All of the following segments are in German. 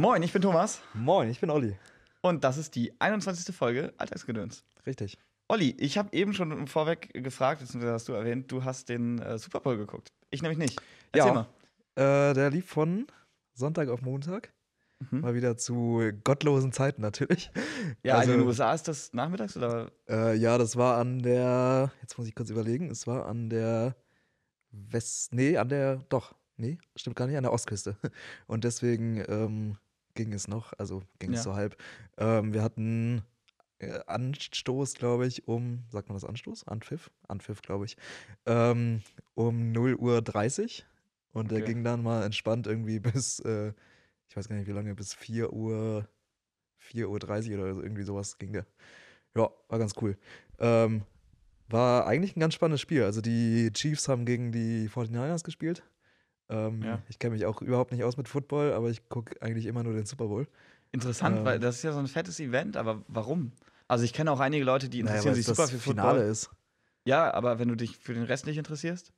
Moin, ich bin Thomas Moin, ich bin Olli. und das ist die 21. Folge Alltagsgedöns. Richtig. Olli, ich habe eben schon vorweg gefragt, beziehungsweise hast du erwähnt, du hast den äh, Super Bowl geguckt. Ich nämlich nicht. Erzähl Ja. mal. Äh, der lief von Sonntag auf Montag. Mhm. Mal wieder zu gottlosen Zeiten natürlich. Ja, also- in den USA ist das nachmittags oder? Äh, ja, das war an der, jetzt muss ich kurz überlegen, es war an der West, nee, an der, doch, nee, stimmt gar nicht, an der Ostküste. Und deswegen ähm, ging es noch, also ging Ja. es so halb. Ähm, wir hatten äh, Anstoß, glaube ich, um, sagt man das Anstoß? Anpfiff? Anpfiff, glaube ich, ähm, um 0 Uhr 30. Und der Okay. ging dann mal entspannt irgendwie bis, äh, ich weiß gar nicht wie lange, bis 4 Uhr, 4 Uhr 30 oder so, irgendwie sowas ging der. Ja, war ganz cool. Ähm, war eigentlich ein ganz spannendes Spiel. Also die Chiefs haben gegen die 49ers gespielt. Ähm, Ja. Ich kenne mich auch überhaupt nicht aus mit Football, aber ich gucke eigentlich immer nur den Super Bowl. Interessant, Ähm. weil das ist ja so ein fettes Event, aber warum? Also ich kenne auch einige Leute, die interessieren weil sich super das für Finale Football. ist. Ja, aber wenn du dich für den Rest nicht interessierst?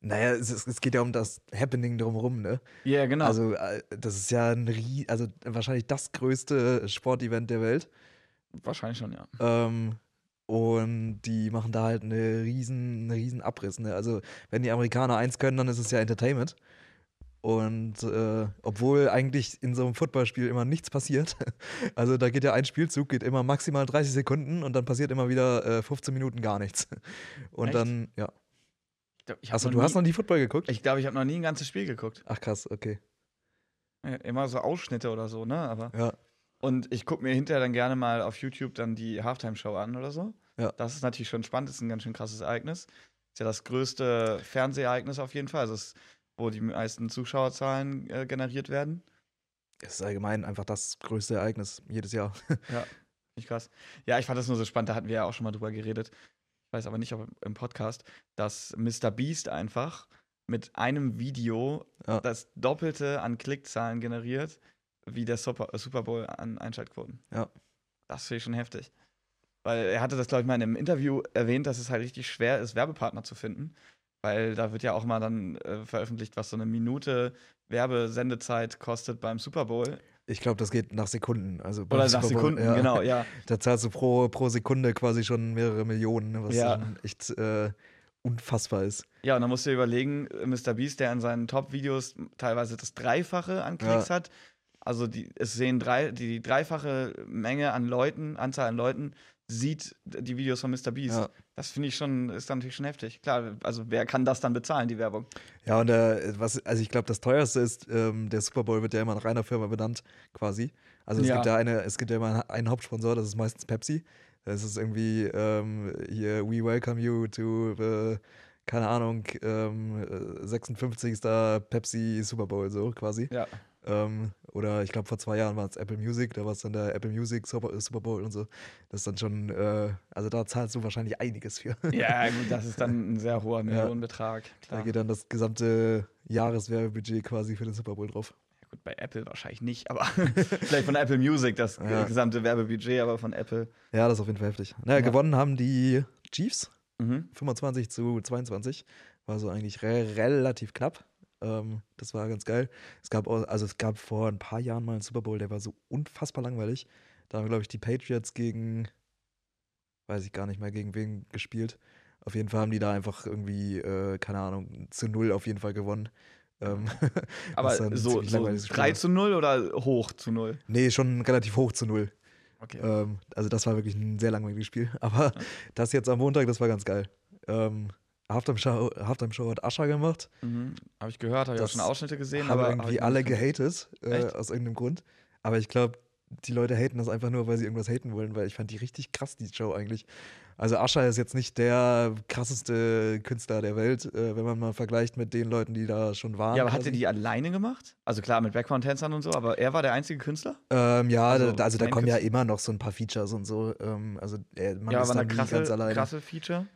Naja, es, es geht ja um das Happening drumherum, ne? Ja, genau. Also, äh, das ist ja ein Rie also wahrscheinlich das größte Sportevent der Welt. Wahrscheinlich schon, ja. Ähm, und die machen da halt eine riesen, einen riesen Abriss. Ne? Also, wenn die Amerikaner eins können, dann ist es ja Entertainment. Und äh, obwohl eigentlich in so einem Footballspiel immer nichts passiert, also da geht ja ein Spielzug, geht immer maximal 30 Sekunden und dann passiert immer wieder äh, 15 Minuten gar nichts. Und Echt? dann, ja. Achso, du hast noch nie Football geguckt? Ich glaube, ich habe noch nie ein ganzes Spiel geguckt. Ach krass, okay. Ja, Immer so Ausschnitte oder so, ne? Aber Ja. Und ich gucke mir hinterher dann gerne mal auf YouTube dann die Halftime-Show an oder so. Ja. Das ist natürlich schon spannend, das ist ein ganz schön krasses Ereignis. Ist ja das größte Fernsehereignis auf jeden Fall. Also ist, wo die meisten Zuschauerzahlen äh, generiert werden. Es ist allgemein einfach das größte Ereignis jedes Jahr. Nicht krass. Ja, ich fand das nur so spannend, da hatten wir ja auch schon mal drüber geredet. Ich weiß aber nicht, ob im Podcast, dass Mr. Beast einfach mit einem Video Ja. das Doppelte an Klickzahlen generiert, wie der Super, Super Bowl an Einschaltquoten. Ja. Das finde ich schon heftig. Weil er hatte das, glaube ich, mal in einem Interview erwähnt, dass es halt richtig schwer ist, Werbepartner zu finden. Weil da wird ja auch mal dann äh, veröffentlicht, was so eine Minute Werbesendezeit kostet beim Super Bowl. Ich glaube, das geht nach Sekunden. Also Oder nach Super Bowl, Sekunden, ja. genau, ja. Da zahlst du pro, pro Sekunde quasi schon mehrere Millionen, ne, was Ja. echt äh, unfassbar ist. Ja, und dann musst du dir überlegen, äh, Mr. Beast, der in seinen Top-Videos teilweise das Dreifache an Klicks hat. Also die, es sehen drei, die dreifache Menge an Leuten, Anzahl an Leuten, sieht die Videos von Mr. Beast. Ja, Das finde ich schon, ist dann natürlich schon heftig. Klar, also wer kann das dann bezahlen, die Werbung? ja und äh, was, also ich glaube, das teuerste ist, ähm, der Super Bowl wird ja immer nach einer Firma benannt, quasi. Also es Ja. gibt ja eine, es gibt ja immer einen Hauptsponsor, das ist meistens Pepsi. Das ist irgendwie ähm, hier, we welcome you to the, keine Ahnung, ähm, äh, 56. Pepsi Super Bowl, so quasi. Ja. Ähm, oder ich glaube, vor zwei Jahren war es Apple Music, da war es dann der Apple Music Super, Super Bowl und so. Das ist dann schon, äh, also da zahlst du wahrscheinlich einiges für. Ja, gut, das ist dann ein sehr hoher Millionenbetrag. Da Klar. geht dann das gesamte Jahreswerbebudget quasi für den Super Bowl drauf. Ja, gut, bei Apple wahrscheinlich nicht, aber vielleicht von Apple Music das Ja. gesamte Werbebudget, aber von Apple. Ja, das ist auf jeden Fall heftig. Naja, Ja. gewonnen haben die Chiefs, Mhm. 25 zu 22. War so eigentlich re relativ knapp. Ähm, das war ganz geil. Es gab, auch, also es gab vor ein paar Jahren mal einen Super Bowl, der war so unfassbar langweilig. Da haben, glaube ich, die Patriots gegen, weiß ich gar nicht mehr, gegen wen gespielt. Auf jeden Fall haben die da einfach irgendwie, äh, keine Ahnung, zu null auf jeden Fall gewonnen. Ähm, Aber dann ein so, so langweiliges Spiel 3 war. zu 0 oder hoch zu 0? Nee, schon relativ hoch zu null. Okay. Ähm, also das war wirklich ein sehr langweiliges Spiel. Aber das jetzt am Montag, das war ganz geil. Ähm, Halftime Show, Halftime Show hat Ascha gemacht. Mhm. Habe ich gehört, habe ich auch schon Ausschnitte gesehen. haben aber irgendwie alle gehatet, äh, aus irgendeinem Grund. Aber ich glaube, die Leute haten das einfach nur, weil sie irgendwas haten wollen, weil ich fand die richtig krass, die Show eigentlich. Also Ascha ist jetzt nicht der krasseste Künstler der Welt, äh, wenn man mal vergleicht mit den Leuten, die da schon waren. Ja, aber hat er die alleine gemacht? Also klar, mit Background-Tänzern und so, aber er war der einzige Künstler? Ähm, ja, Also, also, also da kommen ja Künstler- immer noch so ein paar Features und so. Ähm, also äh, man ja, ist war da eine krasse, krasse Feature.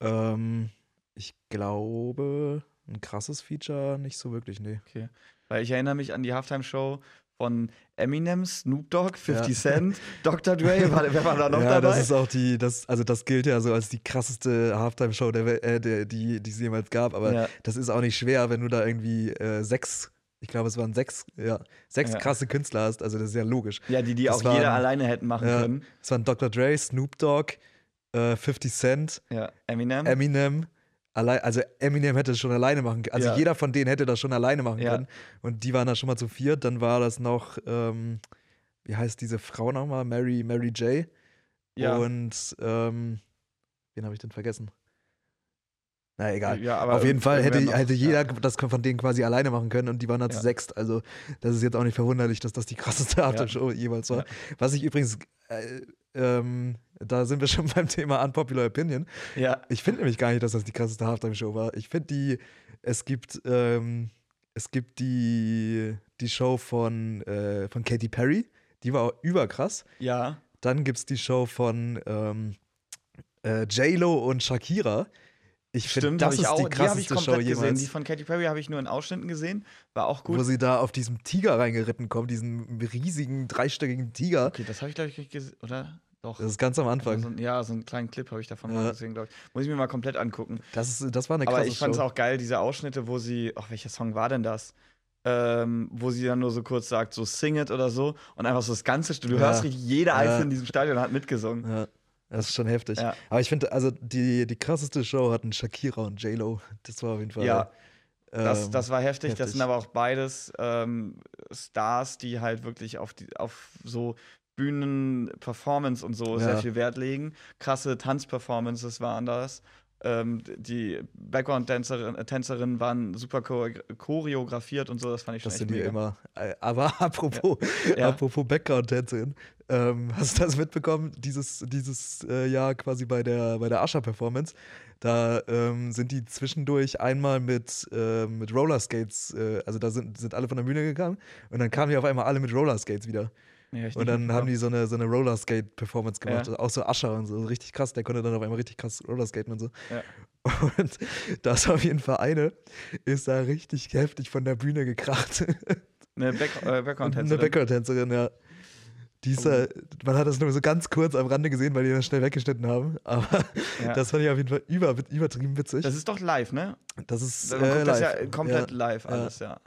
Ähm, ich glaube, ein krasses Feature nicht so wirklich, nee. Okay. Weil ich erinnere mich an die Halftime-Show von Eminem, Snoop Dogg, 50 Ja. Cent, Dr. Dre, wer war da noch ja, dabei? das ist auch die, das, also das gilt ja so als die krasseste Halftime-Show, der, äh, der, die, die es jemals gab, aber ja. das ist auch nicht schwer, wenn du da irgendwie äh, sechs ich glaube, es waren sechs, ja, sechs Ja. krasse Künstler hast, also das ist ja logisch. Ja, die, die Das auch waren- jeder alleine hätten machen Ja. können. Es waren Dr. Dre, Snoop Dogg, äh, 50 Cent, Ja, Eminem. Eminem. Allein, also Eminem hätte es schon alleine machen können. Also Ja. jeder von denen hätte das schon alleine machen Ja. können. Und die waren da schon mal zu viert. Dann war das noch, ähm, wie heißt diese Frau nochmal? Mary, Mary J. ja. Und ähm, wen habe ich denn vergessen? Na egal. ja, aber Auf jeden Fall hätte, noch- hätte jeder Ja. das von denen quasi alleine machen können und die waren da zu Ja. sechst. Also das ist jetzt auch nicht verwunderlich, dass das die krasseste Aftershow jeweils war. Ja. Was ich übrigens, äh, ähm, da sind wir schon beim Thema Unpopular Opinion. Ja, Ich finde nämlich gar nicht, dass das die krasseste Halftime-Show war. Ich finde die, es gibt, ähm, es gibt die, die Show von, äh, von Katy Perry, die war auch überkrass. ja. Dann gibt es die Show von ähm, äh, J-Lo und Shakira. Ich finde, das ist ich auch. die Die habe ich krasseste komplett Show gesehen. jemals. Die von Katy Perry habe ich nur in Ausschnitten gesehen. War auch gut. Wo sie da auf diesem Tiger reingeritten kommt, diesen riesigen, dreistöckigen Tiger. okay, das habe ich, glaube ich, nicht gesehen. Oder? Doch. Das ist ganz am Anfang. so, ein- ja, so einen kleinen Clip habe ich davon Ja. mal gesehen, glaube ich. Muss ich mir mal komplett angucken. Das, ist, das war eine krasse Aber ich fand es auch geil, diese Ausschnitte, wo sie, ach, welcher Song war denn das? Ähm, wo sie dann nur so kurz sagt, so sing it oder so und einfach so das ganze, du Ja. hörst richtig, jeder Ja. Einzelne in diesem Stadion hat mitgesungen. Ja, das ist schon heftig. Ja. Aber ich finde, also die, die krasseste Show hatten Shakira und J-Lo. Das war auf jeden Fall. Ja, Das, ähm, das war heftig. Das heftig. sind aber auch beides ähm, Stars, die halt wirklich auf, die, auf so Bühnen, Performance und so Ja. sehr viel Wert legen. Krasse Tanzperformances waren das. Ähm, die Background-Tänzerinnen äh, waren super chore- choreografiert und so, das fand ich schon Das echt sind die mega. immer. Äh, Aber apropos, Ja. apropos Background-Tänzerin, ähm, hast du das mitbekommen? Dieses, dieses äh, Jahr quasi bei der, bei der Ascher-Performance, da ähm, sind die zwischendurch einmal mit, äh, mit Rollerskates, äh, also da sind, sind alle von der Bühne gegangen und dann kamen die auf einmal alle mit Rollerskates wieder. Ich Und dann haben die so eine, so eine Rollerskate-Performance gemacht. Ja. Auch so Ascher und so. Richtig krass. Der konnte dann auf einmal richtig krass Rollerskaten und so. Ja. Und da ist auf jeden Fall eine, ist da richtig heftig von der Bühne gekracht. Eine äh, eine Background-Tänzerin. Background-Tänzerin, ja. Die ist da, man hat das nur so ganz kurz am Rande gesehen, weil die das schnell weggeschnitten haben. Aber Ja. das fand ich auf jeden Fall über, übertrieben witzig. Das ist doch live, ne? Das ist äh, guckt das ja live. komplett Ja. live Ja. alles, ja.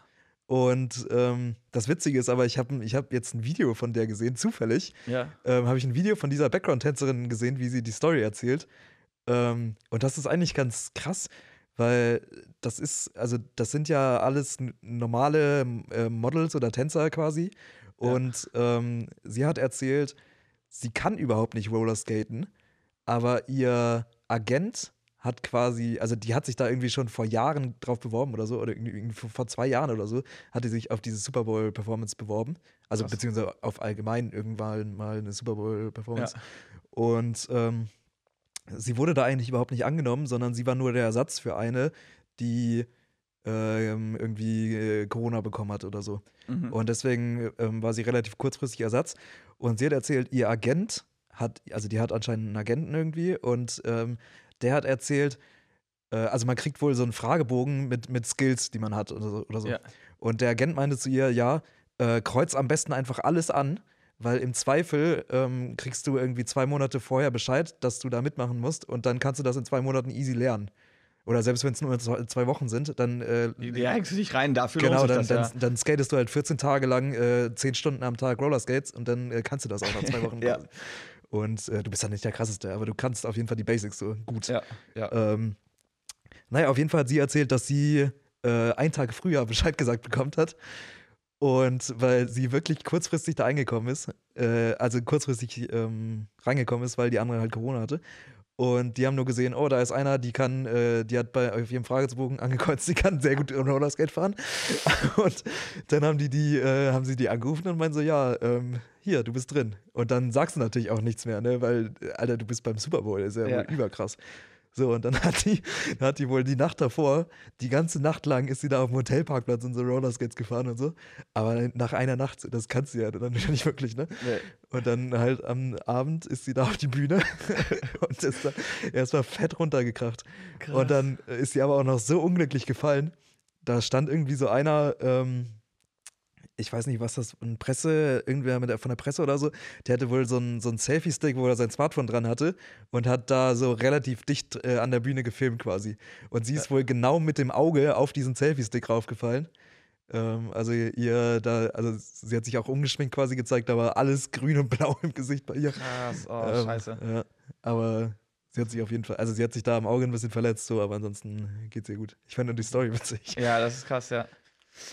Und ähm, das Witzige ist aber, ich habe ich hab jetzt ein Video von der gesehen, zufällig. Ja. ähm, habe ich ein Video von dieser Background-Tänzerin gesehen, wie sie die Story erzählt. Ähm, und das ist eigentlich ganz krass, weil das ist, also das sind ja alles normale äh, Models oder Tänzer quasi. Ja. Und ähm, sie hat erzählt, sie kann überhaupt nicht Rollerskaten, aber ihr Agent hat quasi, also die hat sich da irgendwie schon vor Jahren drauf beworben oder so, oder irgendwie vor zwei Jahren oder so, hat die sich auf diese Super Bowl-Performance beworben. Also Krass. beziehungsweise auf allgemein irgendwann mal eine Super ja. Bowl-Performance. Und ähm, sie wurde da eigentlich überhaupt nicht angenommen, sondern sie war nur der Ersatz für eine, die ähm, irgendwie äh, Corona bekommen hat oder so. Mhm. Und deswegen ähm, war sie relativ kurzfristig Ersatz. Und sie hat erzählt, ihr Agent hat, also die hat anscheinend einen Agenten irgendwie und ähm, der hat erzählt, äh, also man kriegt wohl so einen Fragebogen mit, mit Skills, die man hat oder so. Oder so. Ja. Und der Agent meinte zu ihr, ja, äh, kreuz am besten einfach alles an, weil im Zweifel ähm, kriegst du irgendwie zwei Monate vorher Bescheid, dass du da mitmachen musst und dann kannst du das in zwei Monaten easy lernen. Oder selbst wenn es nur zwei, Wochen sind, dann äh, Ja, hängst du dich rein, dafür Genau, dann, das, dann, dann skatest du halt 14 Tage lang, äh, 10 Stunden am Tag Rollerskates und dann äh, kannst du das auch nach zwei Wochen. Ja. Und äh, du bist ja nicht der krasseste, aber du kannst auf jeden Fall die Basics so gut. ja. Ja, ja. Ähm, naja, auf jeden Fall hat sie erzählt, dass sie äh, einen Tag früher Bescheid gesagt bekommen hat. Und weil sie wirklich kurzfristig da eingekommen ist, äh, also kurzfristig ähm, reingekommen ist, weil die andere halt Corona hatte. Und die haben nur gesehen, oh, da ist einer, die kann, äh, die hat bei auf ihrem Fragebogen angekreuzt, die kann sehr gut Rollerskate fahren. Und dann haben die die, äh, haben sie die angerufen und meinen so, ja, ähm, hier, du bist drin. Und dann sagst du natürlich auch nichts mehr, ne, weil, Alter, du bist beim Super Bowl, ist ja, Ja. überkrass. So, und dann hat die, dann hat die wohl die Nacht davor, die ganze Nacht lang ist sie da auf dem Hotelparkplatz und so Rollerskates gefahren und so. Aber nach einer Nacht, das kannst du ja dann nicht wirklich, ne? Nee. Und dann halt am Abend ist sie da auf die Bühne und ist da erstmal fett runtergekracht. Krass. Und dann ist sie aber auch noch so unglücklich gefallen. Da stand irgendwie so einer, ähm, ich weiß nicht, was das, ein Presse, irgendwer mit der, von der Presse oder so, der hatte wohl so einen so einen Selfie-Stick, wo er sein Smartphone dran hatte und hat da so relativ dicht äh, an der Bühne gefilmt quasi. Und sie ist wohl genau mit dem Auge auf diesen Selfie-Stick raufgefallen. Ähm, also ihr da, also sie hat sich auch ungeschminkt quasi gezeigt, aber alles grün und blau im Gesicht bei ihr. Krass, oh, Ähm, scheiße. Ja, aber sie hat sich auf jeden Fall, also sie hat sich da am Auge ein bisschen verletzt, so, aber ansonsten geht's ihr gut. Ich fand nur die Story witzig. Ja, das ist krass, ja.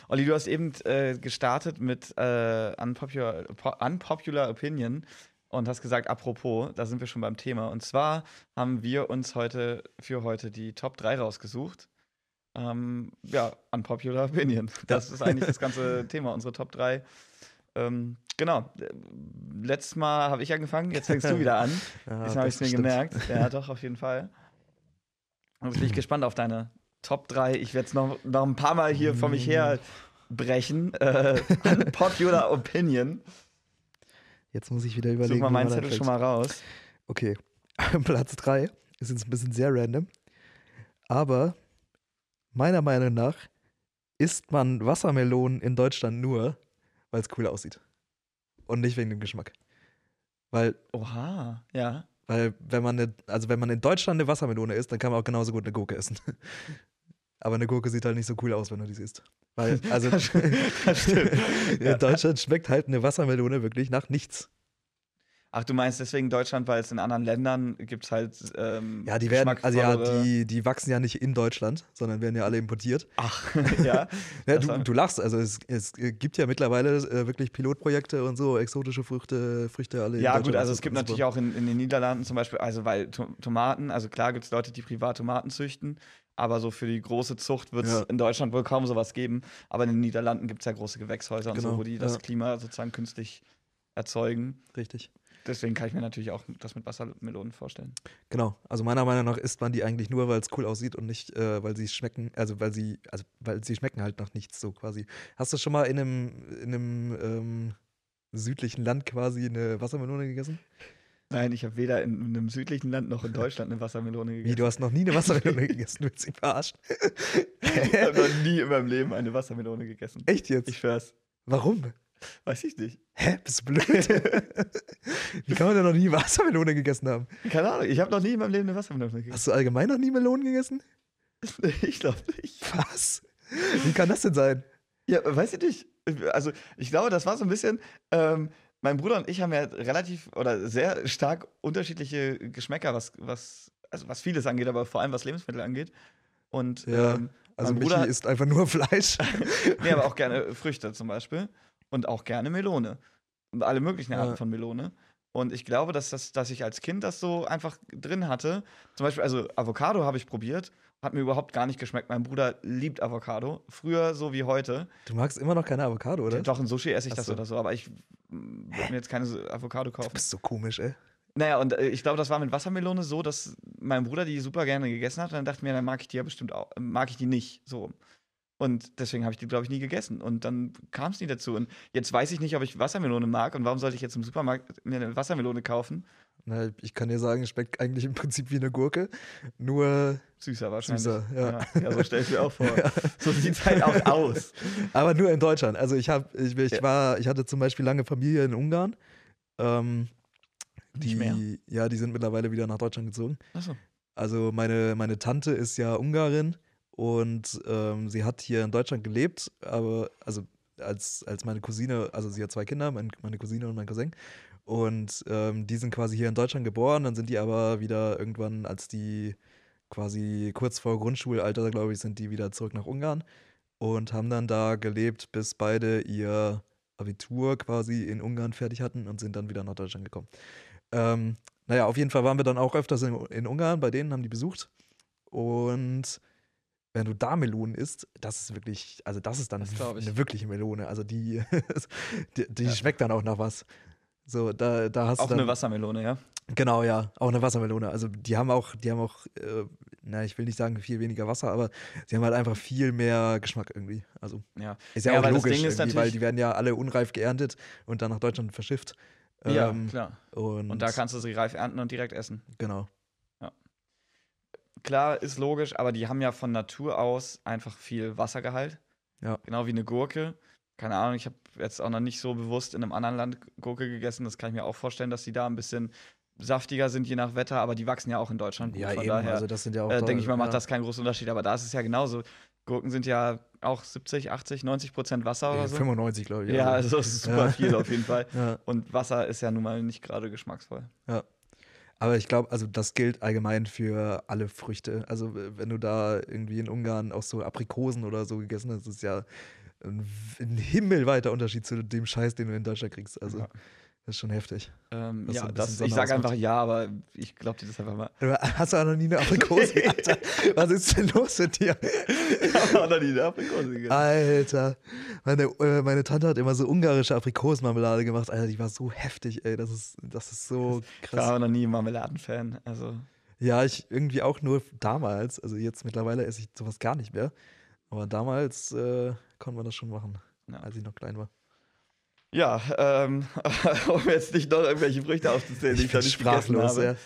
Olli, du hast eben äh, gestartet mit äh, unpopular, po- unpopular Opinion und hast gesagt, apropos, da sind wir schon beim Thema. Und zwar haben wir uns heute für heute die Top 3 rausgesucht. Ähm, ja, unpopular Opinion. Das ist eigentlich das ganze Thema, unsere Top 3. Ähm, genau. Letztes Mal habe ich angefangen, jetzt fängst du wieder an. Ja, Diesmal habe ich es mir stimmt. gemerkt. Ja, doch, auf jeden Fall. Und jetzt bin ich gespannt auf deine Top 3. Ich werde es noch, noch ein paar Mal hier vor mich her brechen. Äh, unpopular Opinion. Jetzt muss ich wieder überlegen. Such mal meinen man Zettel anfängt. schon mal raus. Okay. Platz 3 ist jetzt ein bisschen sehr random. Aber meiner Meinung nach isst man Wassermelonen in Deutschland nur, weil es cool aussieht. Und nicht wegen dem Geschmack. Weil, Oha, ja. Weil wenn man eine, also wenn man in Deutschland eine Wassermelone isst, dann kann man auch genauso gut eine Gurke essen. Aber eine Gurke sieht halt nicht so cool aus, wenn du die isst. Weil, also in Deutschland schmeckt halt eine Wassermelone wirklich nach nichts. Ach, du meinst deswegen Deutschland, weil es in anderen Ländern gibt es halt. Ähm, Ja, die werden, also ja, die, die wachsen ja nicht in Deutschland, sondern werden ja alle importiert. Ach, ja. Ja, du, du lachst, also es, es gibt ja mittlerweile äh, wirklich Pilotprojekte und so, exotische Früchte, Früchte alle. in Ja, gut, also es gibt natürlich auch in, in den Niederlanden zum Beispiel, also weil To Tomaten, also klar gibt es Leute, die privat Tomaten züchten, aber so für die große Zucht wird es Ja. in Deutschland wohl kaum sowas geben. Aber in den Niederlanden gibt es ja große Gewächshäuser und Genau, so, wo die das ja. Klima sozusagen künstlich erzeugen. Richtig. Deswegen kann ich mir natürlich auch das mit Wassermelonen vorstellen. Genau. Also meiner Meinung nach isst man die eigentlich nur, weil es cool aussieht und nicht, äh, weil sie schmecken, also weil sie, also weil sie schmecken halt nach nichts so quasi. Hast du schon mal in einem, in einem ähm, südlichen Land quasi eine Wassermelone gegessen? Nein, ich habe weder in einem südlichen Land noch in Deutschland eine Wassermelone Wie, gegessen. du hast noch nie eine Wassermelone gegessen, du willst mich verarschen. Ich habe noch nie in meinem Leben eine Wassermelone gegessen. Echt jetzt? Ich schwör's. Warum? Weiß ich nicht. Hä? Bist du blöd? Wie kann man denn noch nie Wassermelone gegessen haben? Keine Ahnung, ich habe noch nie in meinem Leben eine Wassermelone gegessen. Hast du allgemein noch nie Melonen gegessen? Ich glaube nicht. Was? Wie kann das denn sein? Ja, weiß ich nicht. Also, ich glaube, das war so ein bisschen. Ähm, mein Bruder und ich haben ja relativ oder sehr stark unterschiedliche Geschmäcker, was, was, also was vieles angeht, aber vor allem was Lebensmittel angeht. Und Ja, ähm, Also mein Michi Bruder, isst einfach nur Fleisch. nee, aber auch gerne Früchte zum Beispiel. Und auch gerne Melone. Und alle möglichen Arten Ja. von Melone. Und ich glaube, dass, das, dass ich als Kind das so einfach drin hatte. Zum Beispiel, also Avocado habe ich probiert, hat mir überhaupt gar nicht geschmeckt. Mein Bruder liebt Avocado. Früher so wie heute. Du magst immer noch keine Avocado, oder? Doch, in Sushi esse ich Ach das so. oder so, aber ich würde mir jetzt keine Avocado Du kaufen. bist so komisch, ey. Naja, und äh, ich glaube, das war mit Wassermelone so, dass mein Bruder die super gerne gegessen hat. Und dann dachte ich mir, dann mag ich die ja bestimmt auch, mag ich die nicht. So. Und deswegen habe ich die, glaube ich, nie gegessen. Und dann kam es nie dazu. Und jetzt weiß ich nicht, ob ich Wassermelone mag. Und warum sollte ich jetzt im Supermarkt mir eine Wassermelone kaufen? Na, ich kann dir sagen, es schmeckt eigentlich im Prinzip wie eine Gurke, nur Süßer wahrscheinlich. Süßer, ja. ja. ja so stelle ich mir auch vor. So sieht es halt auch aus. aber nur in Deutschland. Also ich habe, ich, ich Ja. war, ich hatte zum Beispiel lange Familie in Ungarn. Ähm, Nicht die, mehr? ja, die sind mittlerweile wieder nach Deutschland gezogen. Achso. Also meine, meine Tante ist ja Ungarin und ähm, sie hat hier in Deutschland gelebt, aber also als, als meine Cousine, also sie hat zwei Kinder, mein, meine Cousine und mein Cousin. Und ähm, die sind quasi hier in Deutschland geboren, dann sind die aber wieder irgendwann, als die quasi kurz vor Grundschulalter, glaube ich, sind die wieder zurück nach Ungarn und haben dann da gelebt, bis beide ihr Abitur quasi in Ungarn fertig hatten und sind dann wieder nach Deutschland gekommen. Ähm, naja, auf jeden Fall waren wir dann auch öfters in, in Ungarn, bei denen haben die besucht. Und wenn du da Melonen isst, das ist wirklich, also das ist dann Das eine wirkliche Melone. Also die, die, die Ja. schmeckt dann auch nach was. So, da, da hast Auch du dann, eine Wassermelone, ja. Genau, ja, auch eine Wassermelone. Also die haben auch, die haben auch, äh, na, ich will nicht sagen viel weniger Wasser, aber sie haben halt einfach viel mehr Geschmack irgendwie. Also Ja. ist ja, Ja, auch logisch, Ding ist irgendwie, weil die werden ja alle unreif geerntet und dann nach Deutschland verschifft. ja, Ähm, klar. Und, Und da kannst du sie reif ernten und direkt essen. genau. Klar, ist logisch, aber die haben ja von Natur aus einfach viel Wassergehalt. Ja. Genau wie eine Gurke. Keine Ahnung, ich habe jetzt auch noch nicht so bewusst in einem anderen Land Gurke gegessen. Das kann ich mir auch vorstellen, dass die da ein bisschen saftiger sind, je nach Wetter, aber die wachsen ja auch in Deutschland gut. Ja, von eben. daher also das sind ja auch. äh, denke ich mal, macht ja. das keinen großen Unterschied. Aber da ist es ja genauso. Gurken sind ja auch 70, 80, 90 Prozent Wasser oder so. 95, glaube ich. Ja, also das ist super Ja. viel auf jeden Fall. Ja. Und Wasser ist ja nun mal nicht gerade geschmacksvoll. Aber ich glaube, also das gilt allgemein für alle Früchte. Also wenn du da irgendwie in Ungarn auch so Aprikosen oder so gegessen hast, ist ja ein, ein himmelweiter Unterschied zu dem Scheiß, den du in Deutschland kriegst. Also Ja. Das ist schon heftig. Ähm, so ja, ein das, ich sage einfach ja, aber ich glaube dir das einfach mal. Hast du auch noch nie eine Aprikose gehabt? Was ist denn los mit dir? Ich habe auch noch nie eine Aprikose gegessen. Alter, meine, äh, meine Tante hat immer so ungarische Aprikosenmarmelade gemacht. Alter, die war so heftig, ey. Das ist, das ist so Ich war krass. auch noch nie Marmeladenfan. Also, Ja, ich irgendwie auch nur damals. Also jetzt mittlerweile esse ich sowas gar nicht mehr. Aber damals äh, konnte man das schon machen, Ja. als ich noch klein war. Ja, ähm, um jetzt nicht noch irgendwelche Früchte aufzuzählen, die ich, Ich noch nicht gegessen sprachlos, habe.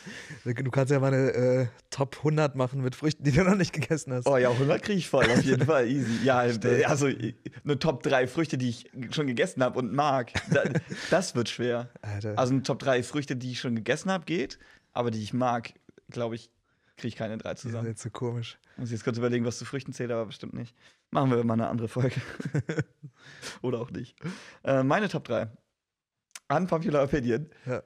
ja. Du kannst ja mal eine äh, Top 100 machen mit Früchten, die du noch nicht gegessen hast. Oh ja, 100 kriege ich voll, auf jeden Fall, easy. Ja, äh, also eine Top 3 Früchte, die ich schon gegessen habe und mag. Da, das wird schwer. Alter. Also eine Top 3 Früchte, die ich schon gegessen habe, geht, aber die ich mag, glaube ich, kriege ich keine drei die sind zusammen. jetzt so komisch. Muss ich jetzt kurz überlegen, was zu Früchten zählt, aber bestimmt nicht. Machen wir mal eine andere Folge. Oder auch nicht. Äh, meine Top 3. Unpopular Opinion. Ja.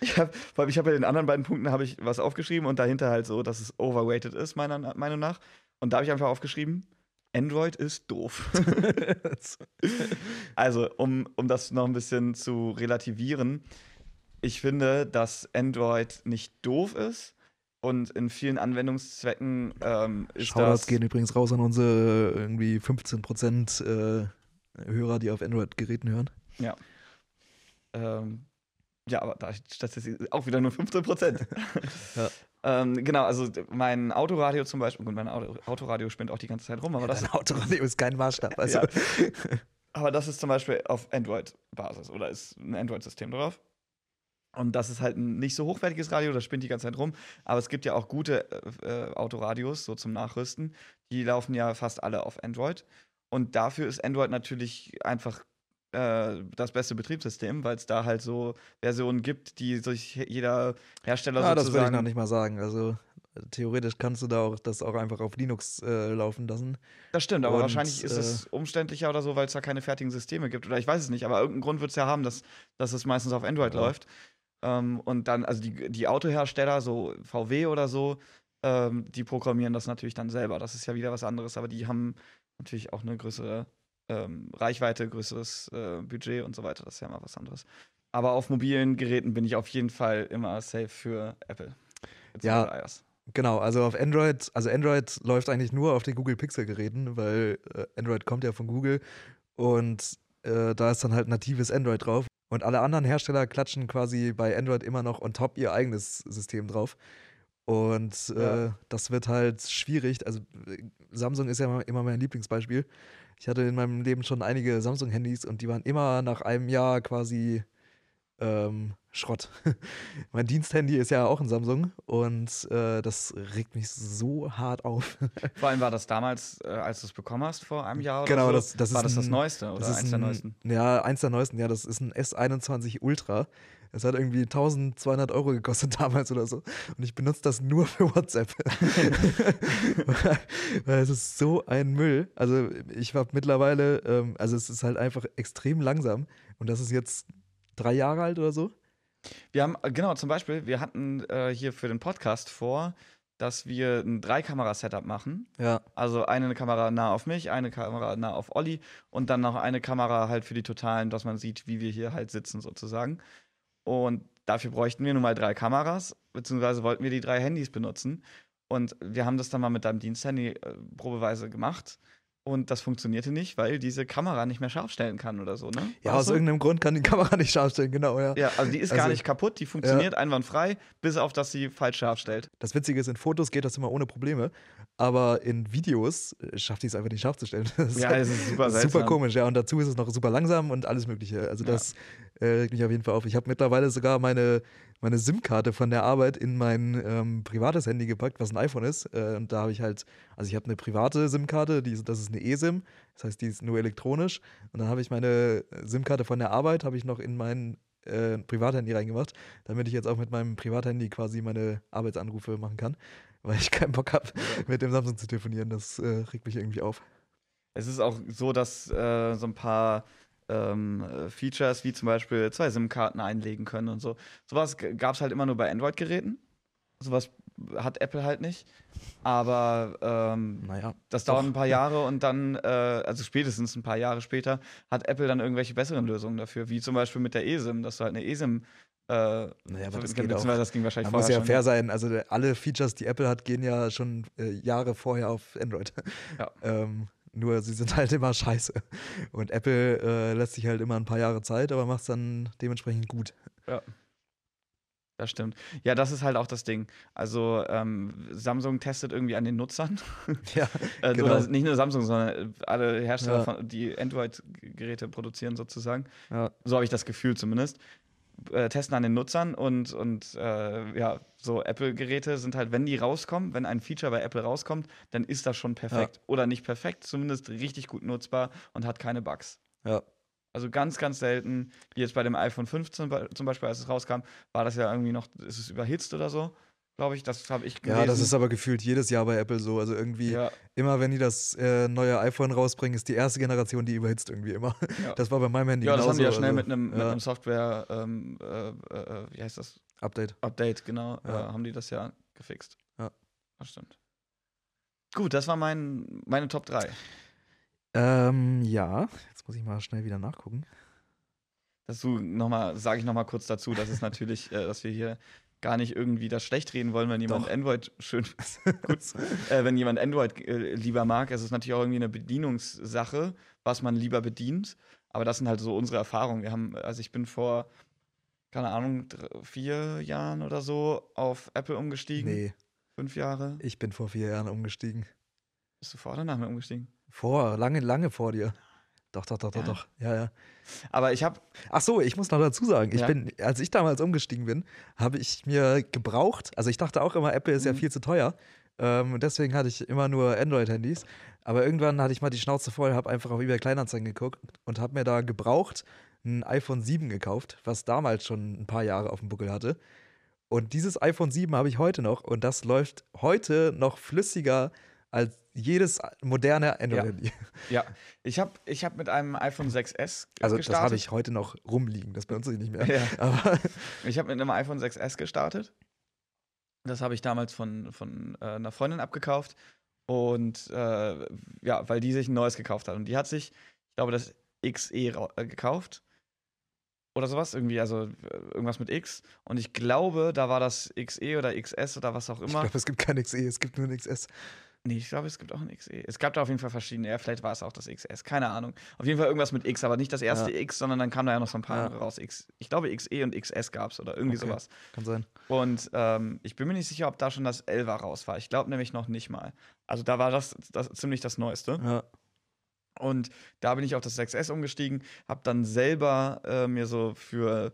Ich habe ich hab bei den anderen beiden Punkten habe ich was aufgeschrieben und dahinter halt so, dass es overweighted ist, meiner Meinung nach. Und da habe ich einfach aufgeschrieben, Android ist doof. also, um, um das noch ein bisschen zu relativieren, ich finde, dass Android nicht doof ist und in vielen Anwendungszwecken ähm, ist Shoutouts das. gehen übrigens raus an unsere irgendwie 15% äh, Hörer, die auf Android-Geräten hören. Ähm, ja, aber da das ist auch wieder nur 15 Prozent. Ja. ähm, genau, also mein Autoradio zum Beispiel, gut, mein Auto, Autoradio spinnt auch die ganze Zeit rum, aber das, Dein Autoradio ist kein Maßstab. Also, Ja. aber das ist zum Beispiel auf Android-Basis oder ist ein Android-System drauf. Und das ist halt ein nicht so hochwertiges Radio, das spinnt die ganze Zeit rum. Aber es gibt ja auch gute äh, äh, Autoradios, so zum Nachrüsten. Die laufen ja fast alle auf Android. Und dafür ist Android natürlich einfach äh, das beste Betriebssystem, weil es da halt so Versionen gibt, die sich jeder Hersteller ja, das würde ich sozusagen. noch nicht mal sagen. Also äh, theoretisch kannst du da auch das auch einfach auf Linux äh, laufen lassen. Das stimmt, aber Und, wahrscheinlich ist äh, es umständlicher oder so, weil es da keine fertigen Systeme gibt. Oder ich weiß es nicht, aber irgendeinen Grund wird es ja haben, dass, dass es meistens auf Android Ja. läuft. Ähm, und dann, also die, die Autohersteller, so VW oder so, ähm, die programmieren das natürlich dann selber. Das ist ja wieder was anderes, aber die haben natürlich auch eine größere ähm, Reichweite, größeres äh, Budget und so weiter. Das ist ja mal was anderes. Aber auf mobilen Geräten bin ich auf jeden Fall immer safe für Apple. Ja. beziehungsweise iOS. Genau, also auf Android, also Android läuft eigentlich nur auf den Google Pixel-Geräten, weil äh, Android kommt ja von Google und äh, da ist dann halt natives Android drauf. Und alle anderen Hersteller klatschen quasi bei Android immer noch on top ihr eigenes System drauf. Und äh, Ja. das wird halt schwierig. Also Samsung ist ja immer, immer mein Lieblingsbeispiel. Ich hatte in meinem Leben schon einige Samsung-Handys und die waren immer nach einem Jahr quasi ähm, Schrott. mein Diensthandy ist ja auch ein Samsung und äh, das regt mich so hart auf. Vor allem war das damals, äh, als du es bekommen hast, vor einem Jahr oder Genau, so, das- das war das das Neueste oder Das ist eins der ein, neuesten. Ja, eins der neuesten. Ja, das ist ein S21 Ultra. Es hat irgendwie 1200 Euro gekostet damals oder so. Und ich benutze das nur für WhatsApp. Weil es ist so ein Müll. Also ich habe mittlerweile, ähm, also es ist halt einfach extrem langsam. Und das ist jetzt drei Jahre alt oder so. Wir haben, äh, genau, zum Beispiel, wir hatten äh, hier für den Podcast vor, dass wir ein Drei-Kamera-Setup machen. Ja. Also eine Kamera nah auf mich, eine Kamera nah auf Olli und dann noch eine Kamera halt für die Totalen, dass man sieht, wie wir hier halt sitzen sozusagen. Und dafür bräuchten wir nun mal drei Kameras, beziehungsweise wollten wir die drei Handys benutzen. Und wir haben das dann mal mit deinem Diensthandy äh, probeweise gemacht. Und das funktionierte nicht, weil diese Kamera nicht mehr scharf stellen kann oder so, ne? Ja, aus so? irgendeinem Grund kann die Kamera nicht scharf stellen, genau, ja. Ja, also die ist gar Also- nicht kaputt, die funktioniert einwandfrei, bis auf dass sie falsch scharf stellt. Das Witzige ist, in Fotos geht das immer ohne Probleme, aber in Videos äh, schafft die es einfach nicht scharf zu stellen. Das Ja, das ist super super seltsam. komisch, ja. Und dazu ist es noch super langsam und alles Mögliche. Also Ja. das äh, regt mich auf jeden Fall auf. Ich habe mittlerweile sogar meine, meine SIM-Karte von der Arbeit in mein ähm, privates Handy gepackt, was ein iPhone ist. Äh, und da habe ich halt, also ich habe eine private SIM-Karte, das ist eine eSIM, das heißt, die ist nur elektronisch. Und dann habe ich meine SIM-Karte von der Arbeit, habe ich noch in mein äh, Privathandy reingemacht, damit ich jetzt auch mit meinem Privathandy quasi meine Arbeitsanrufe machen kann. weil ich keinen Bock habe, mit dem Samsung zu telefonieren. Das äh, regt mich irgendwie auf. Es ist auch so, dass äh, so ein paar ähm, äh, Features wie zum Beispiel zwei SIM-Karten einlegen können und so. Sowas gab es halt immer nur bei Android-Geräten. Sowas hat Apple halt nicht. Aber ähm, Naja. das dauert ein paar Jahre und dann, äh, also spätestens ein paar Jahre später, hat Apple dann irgendwelche besseren Lösungen dafür, wie zum Beispiel mit der eSIM, dass du halt eine eSIM. Äh, Naja, aber das geht auch. das ging wahrscheinlich Man muss ja schon. fair sein. Also alle Features, die Apple hat, gehen ja schon äh, Jahre vorher auf Android. Ja. ähm, nur sie sind halt immer scheiße. Und Apple äh, lässt sich halt immer ein paar Jahre Zeit, aber macht es dann dementsprechend gut. Das stimmt. Ja, das ist halt auch das Ding. Also ähm, Samsung testet irgendwie an den Nutzern. ja, Äh, Genau. Oder nicht nur Samsung, sondern alle Hersteller, Ja. von, die Android-Geräte produzieren, sozusagen. ja, So habe ich das Gefühl zumindest. Äh, testen an den Nutzern und, und äh, ja, so Apple-Geräte sind halt, wenn die rauskommen, wenn ein Feature bei Apple rauskommt, dann ist das schon perfekt. Oder nicht perfekt, zumindest richtig gut nutzbar und hat keine Bugs. ja. Also ganz, ganz selten, wie jetzt bei dem iPhone 15 bei- zum Beispiel, als es rauskam, war das ja irgendwie noch, ist es überhitzt oder so, glaube ich. Das habe ich gelesen. Ja, das ist aber gefühlt jedes Jahr bei Apple so. Also irgendwie, ja, immer wenn die das äh, neue iPhone rausbringen, ist die erste Generation, die überhitzt irgendwie immer. Ja. Das war bei meinem Handy ja, das haben die ja schnell also, mit einem ja, Software, ähm, äh, äh, wie heißt das? Update. Update, genau, äh, haben die das ja gefixt. Ja. Das stimmt. Gut, das war mein, meine Top 3. Ähm, ja, jetzt muss ich mal schnell wieder nachgucken. Dazu nochmal, sage ich nochmal kurz dazu, dass es natürlich, äh, dass wir hier gar nicht irgendwie das schlecht reden wollen, wenn jemand Doch. Android schön, gut, äh, wenn jemand Android äh, lieber mag. Es ist natürlich auch irgendwie eine Bedienungssache, was man lieber bedient. Aber das sind halt so unsere Erfahrungen. Wir haben, also ich bin vor, keine Ahnung, dr- vier Jahren oder so auf Apple umgestiegen. Nee, Fünf Jahre. ich bin vor vier Jahren umgestiegen. Bist du vor oder nach mir umgestiegen? Vor, lange, lange vor dir. Doch, doch, doch, doch, Ja? doch. Ja, ja. Aber ich habe, Ach so, ich muss noch dazu sagen, ich Ja. bin, als ich damals umgestiegen bin, habe ich mir gebraucht, also ich dachte auch immer, Apple ist ja Mhm. viel zu teuer. Ähm, und deswegen hatte ich immer nur Android-Handys. Aber irgendwann hatte ich mal die Schnauze voll, habe einfach auf eBay Kleinanzeigen geguckt und habe mir da gebraucht ein iPhone 7 gekauft, was damals schon ein paar Jahre auf dem Buckel hatte. Und dieses iPhone 7 habe ich heute noch und das läuft heute noch flüssiger als jedes moderne Android-Handy. ja, ich habe ich hab mit einem iPhone 6S Also gestartet. das habe ich heute noch rumliegen, das benutze ich nicht mehr. Ja. Aber Ich habe mit einem iPhone 6S gestartet. Das habe ich damals von, von äh, einer Freundin abgekauft. Und äh, ja, weil die sich ein neues gekauft hat. Und die hat sich, ich glaube, das XE äh, gekauft. Oder sowas, irgendwie, also äh, irgendwas mit X. Und ich glaube, da war das XE oder XS oder was auch ich immer. glaube, es gibt kein XE, es gibt nur ein XS. Nee, ich glaube, es gibt auch ein XE. Es gab da auf jeden Fall verschiedene. Ja, vielleicht war es auch das XS. Keine Ahnung. Auf jeden Fall irgendwas mit X, aber nicht das erste Ja. X, sondern dann kam da ja noch so ein paar Ja. andere raus. X, ich glaube, XE und XS gab es oder irgendwie Okay. sowas. Kann sein. Und ähm, ich bin mir nicht sicher, ob da schon das 11er raus war. Ich glaube nämlich noch nicht mal. Also da war das, das ziemlich das Neueste. Ja. Und da bin ich auf das 6S umgestiegen, habe dann selber äh, mir so für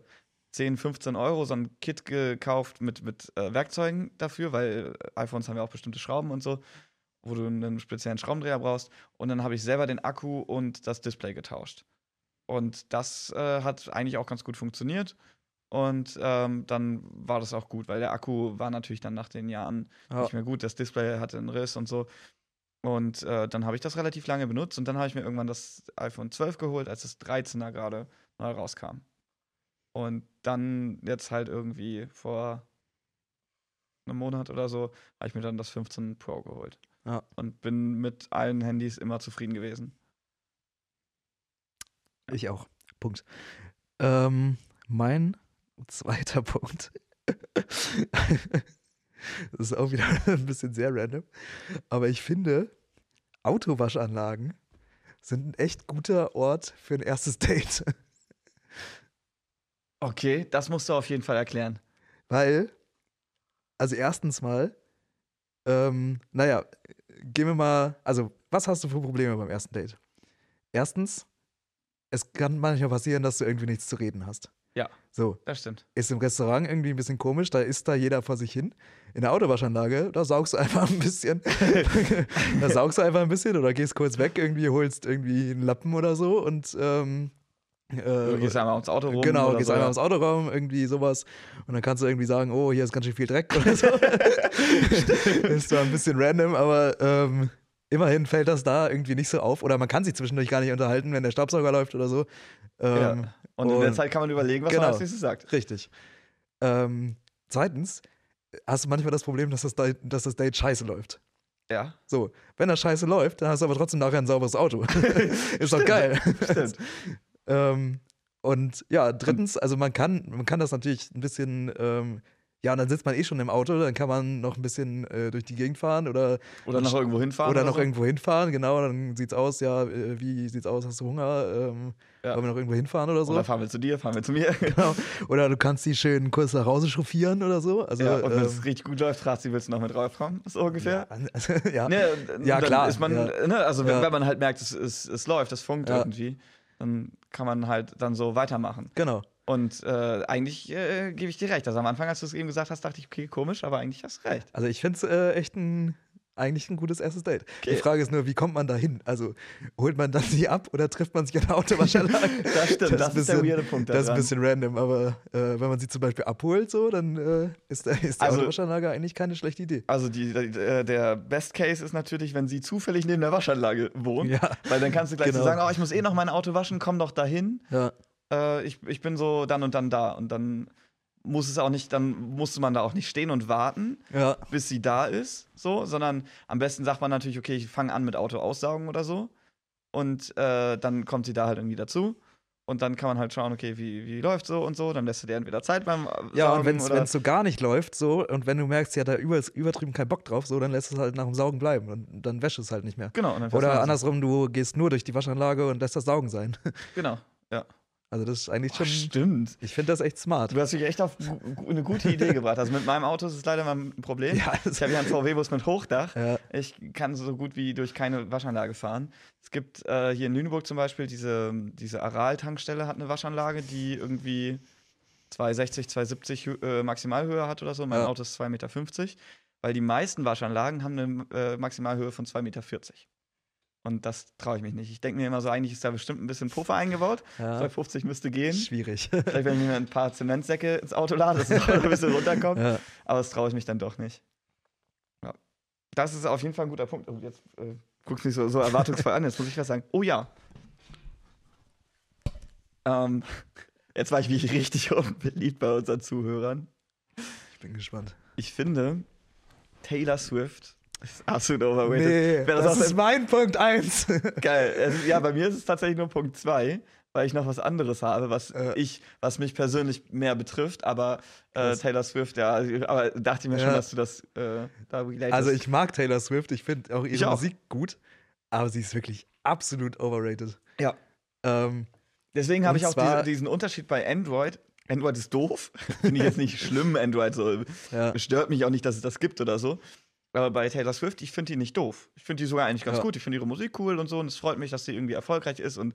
10, 15 Euro so ein Kit gekauft mit, mit äh, Werkzeugen dafür, weil äh, iPhones haben ja auch bestimmte Schrauben und so, wo du einen speziellen Schraubendreher brauchst. Und dann habe ich selber den Akku und das Display getauscht. Und das äh, hat eigentlich auch ganz gut funktioniert. Und ähm, dann war das auch gut, weil der Akku war natürlich dann nach den Jahren Ja. nicht mehr gut. Das Display hatte einen Riss und so. Und äh, dann habe ich das relativ lange benutzt und dann habe ich mir irgendwann das iPhone 12 geholt, als das 13er gerade neu rauskam. Und dann jetzt halt irgendwie vor einem Monat oder so habe ich mir dann das 15 Pro geholt. Ja. Und bin mit allen Handys immer zufrieden gewesen. Ich auch. Punkt. Ähm, mein zweiter Punkt. das ist auch wieder ein bisschen sehr random. Aber ich finde, Autowaschanlagen sind ein echt guter Ort für ein erstes Date. Okay, das musst du auf jeden Fall erklären. Weil, also erstens mal, ähm, naja, gehen wir mal, also was hast du für Probleme beim ersten Date? Erstens, es kann manchmal passieren, dass du irgendwie nichts zu reden hast. Ja. So, Das stimmt. ist im Restaurant irgendwie ein bisschen komisch, da isst da jeder vor sich hin. In der Autowaschanlage, da saugst du einfach ein bisschen. da saugst du einfach ein bisschen oder gehst kurz weg, irgendwie holst irgendwie einen Lappen oder so und ähm, Äh, Du gehst einmal ums Auto rum. Genau, gehst so, einmal ja. ins Autoraum, irgendwie sowas. Und dann kannst du irgendwie sagen, oh, hier ist ganz schön viel Dreck oder so. ist zwar ein bisschen random, aber ähm, immerhin fällt das da irgendwie nicht so auf. Oder man kann sich zwischendurch gar nicht unterhalten, wenn der Staubsauger läuft oder so. Ähm, Ja. Und, in der und- Zeit kann man überlegen, was Genau. man als nächstes sagt. Richtig. Ähm, zweitens hast du manchmal das Problem, dass das, Date, dass das Date scheiße läuft. Ja. So, wenn das scheiße läuft, dann hast du aber trotzdem nachher ein sauberes Auto. ist doch geil. Stimmt. Ähm, und ja, drittens, also man kann, man kann das natürlich ein bisschen, ähm, ja, und dann sitzt man eh schon im Auto, dann kann man noch ein bisschen äh, durch die Gegend fahren oder, Oder noch irgendwo hinfahren. oder noch so. irgendwo hinfahren, genau, dann sieht's aus, ja, äh, wie sieht's aus, hast du Hunger, ähm, Ja. wollen wir noch irgendwo hinfahren oder so. Oder fahren wir zu dir, fahren wir zu mir. genau. Oder du kannst die schön kurz nach Hause chauffieren oder so. Also, ja, und wenn ähm, es richtig gut läuft, fragst du, willst du noch mit draufkommen? So ungefähr. ja, also, ja. Ne, Ja, klar, man, ne, also wenn, wenn man halt merkt, es, es, es läuft, es funkt irgendwie, dann kann man halt dann so weitermachen. genau. Und äh, eigentlich äh, gebe ich dir recht. Also am Anfang, als du es eben gesagt hast, dachte ich, okay, komisch, aber eigentlich hast du recht. Also ich finde es äh, echt ein, eigentlich ein gutes erstes Date. Die Okay. Frage ist nur, wie kommt man da hin? Also holt man dann sie ab oder trifft man sich an der Autowaschanlage? Das stimmt, das, ist der bisschen- weirde Punkt Das ist ein daran. bisschen random, aber äh, wenn man sie zum Beispiel abholt, so, dann äh, ist, ist die Also- Autowaschanlage eigentlich keine schlechte Idee. Also die, die, äh, der Best Case ist natürlich, wenn sie zufällig neben der Waschanlage wohnt. Ja. Weil dann kannst du gleich so Genau. sagen, oh, ich muss eh noch mein Auto waschen, komm doch dahin. Ja. Äh, ich, ich bin so dann und dann da. Und dann muss es auch nicht, dann musste man da auch nicht stehen und warten, Ja. bis sie da ist, so, sondern am besten sagt man natürlich, okay, ich fange an mit Auto aussaugen oder so. Und äh, dann kommt sie da halt irgendwie dazu. Und dann kann man halt schauen, okay, wie, wie läuft so und so. Dann lässt du dir entweder Zeit beim äh, Ja, und Saugen wenn es so gar nicht läuft, so, und wenn du merkst, ja, da über, ist übertrieben kein Bock drauf, so, dann lässt es halt nach dem Saugen bleiben und dann wäscht es halt nicht mehr. Genau, und Oder Hause. andersrum, du gehst nur durch die Waschanlage und lässt das Saugen sein. Genau, ja. Also das ist eigentlich Oh, schon, stimmt. ich finde das echt smart. Du hast mich echt auf eine gute Idee gebracht. Also mit meinem Auto ist es leider mal ein Problem. Ja, ich habe ja einen VW-Bus mit Hochdach. Ja. Ich kann so gut wie durch keine Waschanlage fahren. Es gibt äh, hier in Lüneburg zum Beispiel diese, diese Aral-Tankstelle hat eine Waschanlage, die irgendwie 260, 270 Hö- äh, Maximalhöhe hat oder so. Mein Ja. Auto ist 2,50 Meter. Weil die meisten Waschanlagen haben eine äh, Maximalhöhe von 2,40 Meter. Und das traue ich mich nicht. Ich denke mir immer so, eigentlich ist da bestimmt ein bisschen Puffer eingebaut. Ja. 2,50 müsste gehen. Schwierig. Vielleicht, wenn ich mir ein paar Zementsäcke ins Auto lade, dass es auch ein bisschen runterkommt. ja. Aber das traue ich mich dann doch nicht. Ja. Das ist auf jeden Fall ein guter Punkt. Und jetzt äh, guckst du mich so, so erwartungsvoll an. Jetzt muss ich was sagen. Oh ja. Ähm, jetzt war ich wie richtig unbeliebt bei unseren Zuhörern. Ich bin gespannt. Ich finde, Taylor Swift ist absolut overrated. Nee, das, das, ist mein Punkt 1. geil. Also, ja, bei mir ist es tatsächlich nur Punkt 2, weil ich noch was anderes habe, was Äh. ich, was mich persönlich mehr betrifft, aber äh. Taylor Swift, ja, also, aber dachte ich mir schon, Ja. dass du das äh, da relatest. also ich mag Taylor Swift, ich finde auch ihre Ich auch. Musik gut, aber sie ist wirklich absolut overrated. Ja. Ähm, Deswegen habe ich auch diese, diesen Unterschied bei Android. Android ist doof. Finde ich jetzt nicht schlimm, Android so. ja. Stört mich auch nicht, dass es das gibt oder so. Aber bei Taylor Swift, ich finde die nicht doof. Ich finde die sogar eigentlich ganz Ja. gut. Ich finde ihre Musik cool und so. Und es freut mich, dass sie irgendwie erfolgreich ist. Und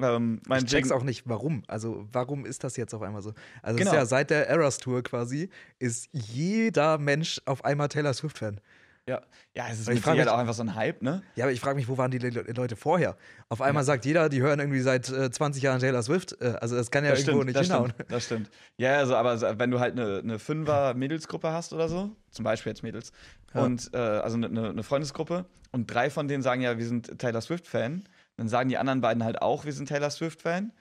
ähm, mein Ich check's auch nicht, warum. Also, warum ist das jetzt auf einmal so? Also, es Genau. ist ja seit der Eras Tour quasi, ist jeder Mensch auf einmal Taylor Swift-Fan. Ja, ja es ist mit mich- auch einfach so ein Hype, ne? Ja, aber ich frage mich, wo waren die Le Leute vorher? Auf einmal sagt jeder, die hören irgendwie seit äh, 20 Jahren Taylor Swift. Äh, also, das kann ja das irgendwo stimmt, nicht das hinhauen. stimmt, das stimmt. Ja, also, aber so, wenn du halt eine, eine Fünfer-Mädelsgruppe hast oder so, zum Beispiel jetzt Mädels, Ja. und äh, also eine, eine Freundesgruppe, und drei von denen sagen ja, wir sind Taylor Swift-Fan, dann sagen die anderen beiden halt auch, wir sind Taylor Swift-Fan.